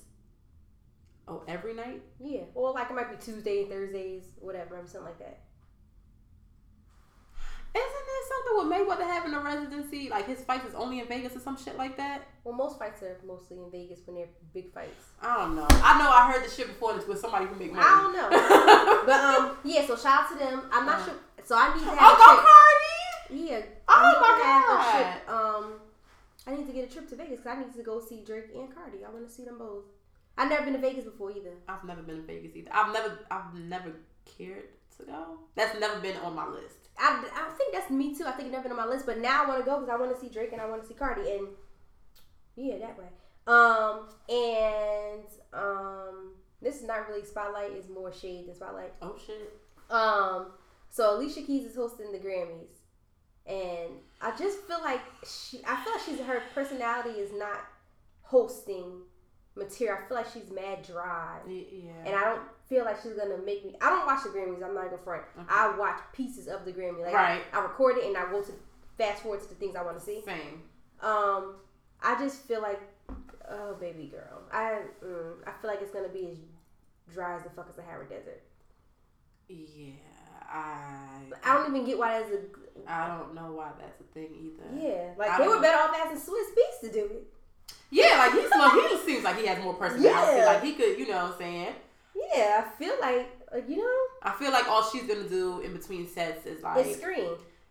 Oh, every night. Yeah. Or like it might be Tuesday, and Thursdays, whatever, or something like that. Isn't there something with Mayweather having a residency? Like his fights is only in Vegas or some shit like that? Well, most fights are mostly in Vegas when they're big fights. I don't know. I know I heard the shit before. with somebody who make money. I don't know. *laughs* But um, yeah. So shout out to them. I'm not Uh. sure. So I need to have oh, a go. Cardi! Yeah. Oh my God. trip. Um, I need to get a trip to Vegas because I need to go see Drake and Cardi. I want to see them both. I've never been to Vegas before either. I've never been to Vegas either. I've never, I've never cared to go. That's never been on my list. I, I think that's me too. I think it's never been on my list, but now I want to go because I want to see Drake and I want to see Cardi and yeah, that way. Um, and um, this is not really spotlight; it's more shade than spotlight. Oh shit. Um, so Alicia Keys is hosting the Grammys, and I just feel like she, I feel like she's her personality is not hosting material. I feel like she's mad dry, Yeah. and I don't feel like she's gonna make me. I don't watch the Grammys. I'm not gonna front. Okay. I watch pieces of the Grammy. Like Right. I, I record it and I go to fast forward to the things I want to see. Same. Um, I just feel like, oh baby girl, I mm, I feel like it's gonna be as dry as the fuck as the Sahara Desert. Yeah. I. I don't even get why there's a I don't know why that's a thing either. Yeah, like I they were better off asking Swizz Beatz to do it. Yeah, like he's like, he seems like he has more personality. Yeah. Like he could, you know what I'm saying? Yeah, I feel like you know I feel like all she's gonna do in between sets is like it's screen.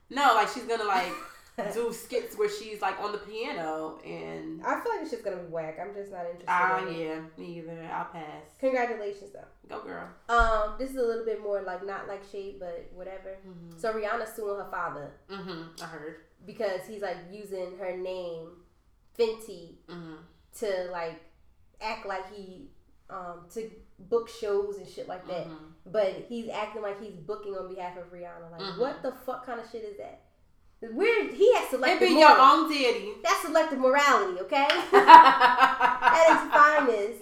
no, like she's gonna like *laughs* do skits where she's like on the piano and I feel like it's just gonna be whack. I'm just not interested. ah in yeah, me either. I'll pass. Congratulations though. Go girl. Um, this is a little bit more like not like shade, but whatever. Mhm. So Rihanna's suing her father Mm-hmm. I heard. because he's like using her name, Fenty, Mhm. to like act like he um to book shows and shit like that. Mhm. But he's acting like he's booking on behalf of Rihanna. Like, Mhm. what the fuck kind of shit is that? Weird. He has It selective be your own daddy. That's selective morality, okay? *laughs* At its finest.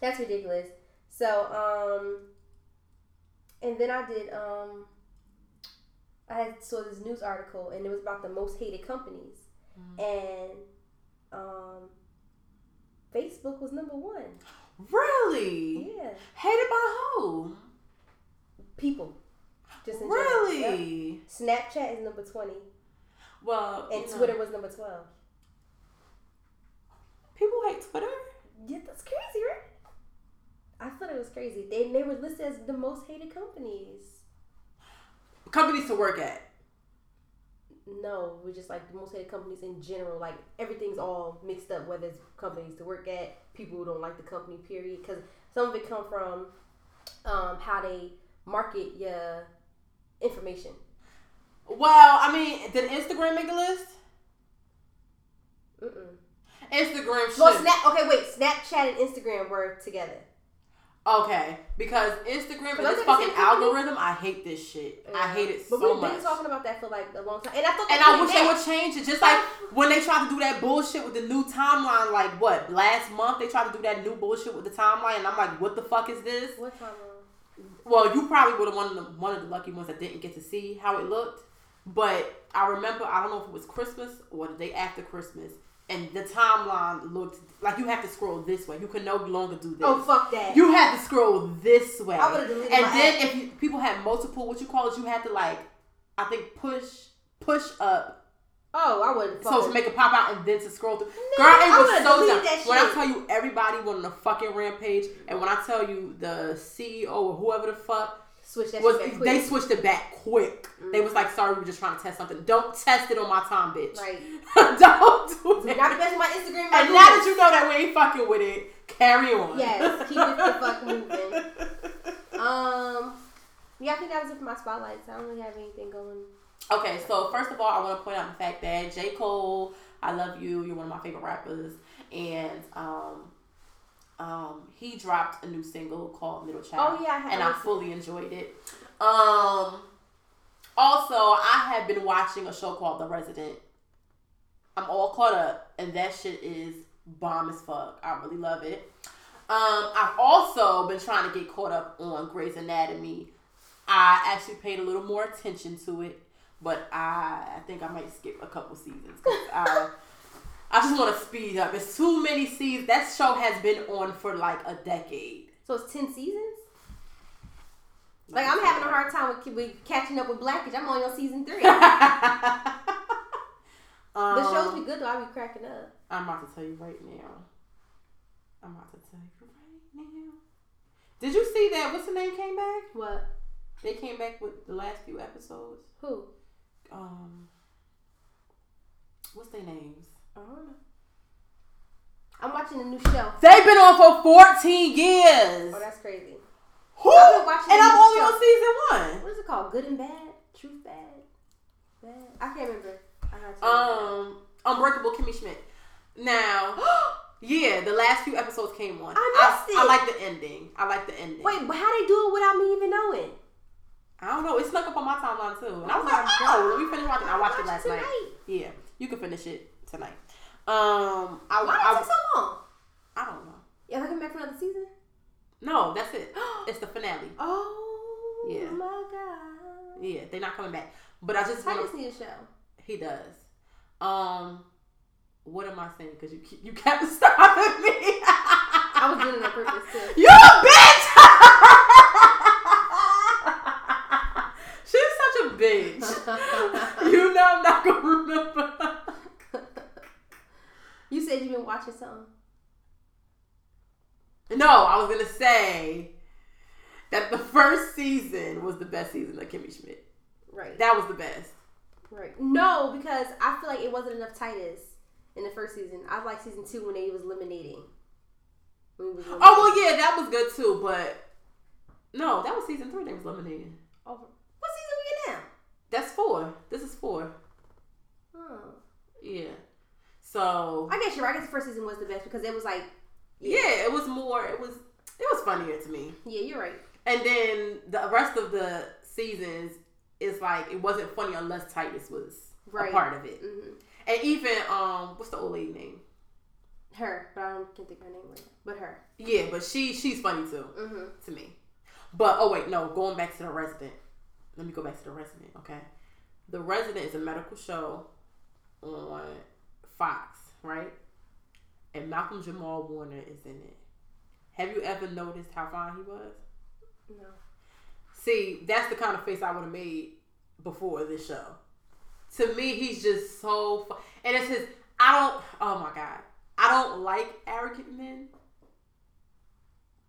That's ridiculous. So, um, and then I did, um, I had saw this news article, and it was about the most hated companies, and um, Facebook was number one. Really? Yeah, Hated by who? people. Just in general. Yep. Really? Snapchat is number twenty, Well, and you know, Twitter was number twelve. People hate Twitter. Yeah, that's crazy, right? I thought it was crazy. They they were listed as the most hated companies. Companies to work at. No, we're just like the most hated companies in general. Like everything's all mixed up. Whether it's companies to work at, people who don't like the company, period. Because some of it come from um, how they market your information. Well, I mean, did Instagram make a list? Mm-mm. Instagram should. Well, Snap. Okay, wait. Snapchat and Instagram were together. Okay, because Instagram But and this fucking algorithm, I hate this shit. I hate it But so we've much. been talking about that for like a long time, and I thought. and I wish they would change it. Just like *laughs* when they tried to do that bullshit with the new timeline, like what last month they tried to do that new bullshit with the timeline, and I'm like, what the fuck is this? What time? Well, you probably would have one of the one of the lucky ones that didn't get to see how it looked. But I remember, I don't know if it was Christmas or the day after Christmas, and the timeline looked like you have to scroll this way. You can no longer do this. Oh fuck that! You had to scroll this way. I would've deleted and then app. if you, people had multiple, what you call it, you had to like, I think push push up oh, I would. so to make it pop out and then to scroll through. Girl, it I was so dumb. When I tell you everybody went on a fucking rampage, and when I tell you the CEO or whoever the fuck switch that was, they switched it back quick. They was like, "Sorry, we were just trying to test something. Don't test it on my time, bitch. Right. *laughs* Don't do Not that." the best my Instagram. my And now that you know that we ain't fucking with it, carry on. Yes, keep it the fuck *laughs* moving. Um, yeah, I think that was it for my spotlights. I don't really have anything going. Okay, so first of all, I want to point out the fact that J. Cole, I love you. You're one of my favorite rappers, and um, um, he dropped a new single called "Middle Child." Oh, yeah, I and I fully enjoyed it. Um, also, I have been watching a show called The Resident. I'm all caught up, and that shit is bomb as fuck. I really love it. Um, I've also been trying to get caught up on Grey's Anatomy. I actually paid a little more attention to it, but I, I think I might skip a couple seasons. I, I just want to speed up. It's too many seasons. That show has been on for like a decade. So it's ten seasons. Like I'm having a hard time with, with catching up with Blackish. I'm only on season three. *laughs* the um, shows be good though. I be cracking up. I'm about to tell you right now. I'm about to tell you right now. Did you see that? What's the name came back? What? They came back with the last few episodes. Who? Um, what's their names? I don't know. I'm watching a new show. They've been on for 14 years. Oh, that's crazy. Who? Watching And I'm only show. on season one. What is it called? Good and bad? Truth bad? Bad? I can't remember. I gotta check it out. Um, Unbreakable Kimmy Schmidt. Now, *gasps* yeah, the last few episodes came on. I missed I, it. like the ending. I like the ending. Wait, but how they do it without me even knowing? I don't know. It snuck up on my timeline too, and I was like, "Oh, let me finish watching." I watched it last it night. Yeah, you can finish it tonight. Um, I, Why I, did it take so long? I don't know. Yeah, they come back for another season. No, that's it. *gasps* It's the finale. Oh, Yeah. my god. Yeah, they're not coming back. But I just I just need a show. He does. Um, what am I saying? Because you you kept *laughs* stopping me. I was doing it on purpose too. You a bitch. *laughs* *laughs* you know I'm not gonna remember. you said you've been watching something. No, I was gonna say that the first season was the best season of Kimmy Schmidt. Right. That was the best. right. No, because I feel like it wasn't enough Titus in the first season. I like season two when they was eliminating. When he Oh well, yeah, that was good too. But no, that was season three. They was eliminated. Oh, what season we in now? That's four. This is four. Oh. Yeah. So I guess you're right. I guess the first season was the best because it was like, yeah, it was more. It was it was funnier to me. yeah, you're right. And then the rest of the seasons is like it wasn't funny unless Titus was Right. a part of it. hmm And even um, what's the old lady name? Her, but I don't can't think of her name right now. But her. Yeah, but she she's funny too Mm-hmm. to me. But oh wait, no, going back to the resident. Let me go back to the resident. Okay, the resident is a medical show on Fox, right? And Malcolm Jamal Warner is in it. Have you ever noticed how fine he was? No. See, that's the kind of face I would have made before this show. To me, he's just so. And it's his. I don't. Oh my god. I don't like arrogant men.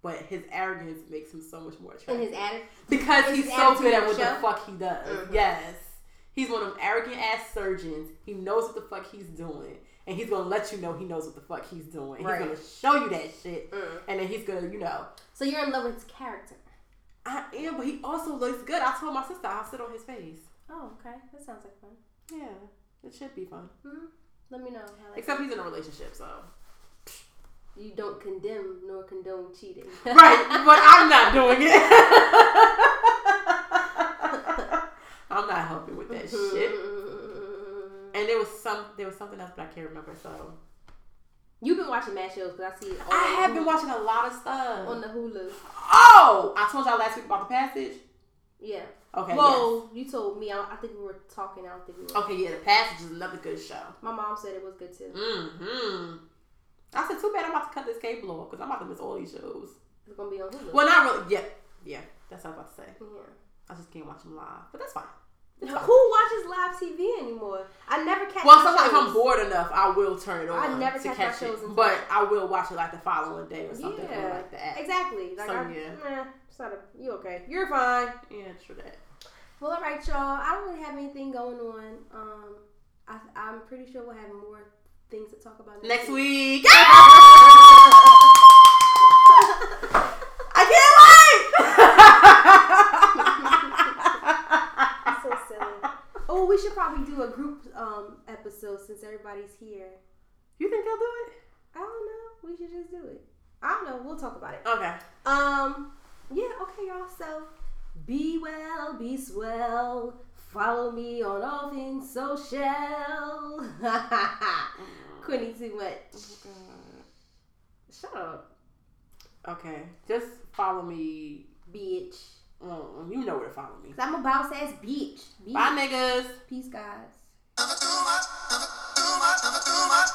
But his arrogance makes him so much more attractive. And his attitude. Because he's his so good at what the the fuck he does. Mhm. Yes. He's one of them arrogant ass surgeons. He knows what the fuck he's doing. And he's gonna let you know he knows what the fuck he's doing. Right. He's gonna show you that shit. Mm. And then he's gonna, you know, So you're in love with his character. I am, but he also looks good. I told my sister I'll sit on his face. Oh, okay. That sounds like fun. Yeah, it should be fun. hmm Let me know. Except he's in a relationship, so. You don't condemn nor condone cheating. *laughs* Right, but I'm not doing it. *laughs* I'm not helping with that shit. And there was some, there was something else, but I can't remember. So You've been watching mad shows because I see it all I have been watching a lot of stuff. on the Hulu. Oh, I told y'all last week about the passage. Yeah. Okay. well, you told me. I, I think we were talking. I don't think we were. Okay, yeah, the passage is another good show. My mom said it was good too. Mm-hmm. I said, too bad I'm about to cut this cable off because I'm about to miss all these shows. It's gonna be on Hulu. Well, not really. Yeah, yeah. That's what I was about to say. Yeah. I just can't watch them live, but that's fine. Who watches live TV anymore? I never catch. Well, sometimes if. I'm bored enough, I will turn it on. I never to catch catch shows it, but I will watch it like the following day or something Yeah, or like that. exactly. Like, So, I, yeah. eh, it's not a, you okay? You're fine. Yeah, true that. Well, all right, y'all. I don't really have anything going on. Um, I, I'm pretty sure we'll have more things to talk about Next week. week. *laughs* I so silly. Oh, we should probably do a group um episode since everybody's here. You think they'll do it? I don't know. We should just do it. I don't know. We'll talk about it. Okay. Um, yeah, okay, y'all. So be well, be swell. Follow me on all things social. Ha ha ha. Quinny too much. Shut up, Okay. Just follow me. bitch. Mm, you know where to follow me. Cause I'm a boss ass bitch. bitch. Bye, niggas. Peace, guys. Never too much.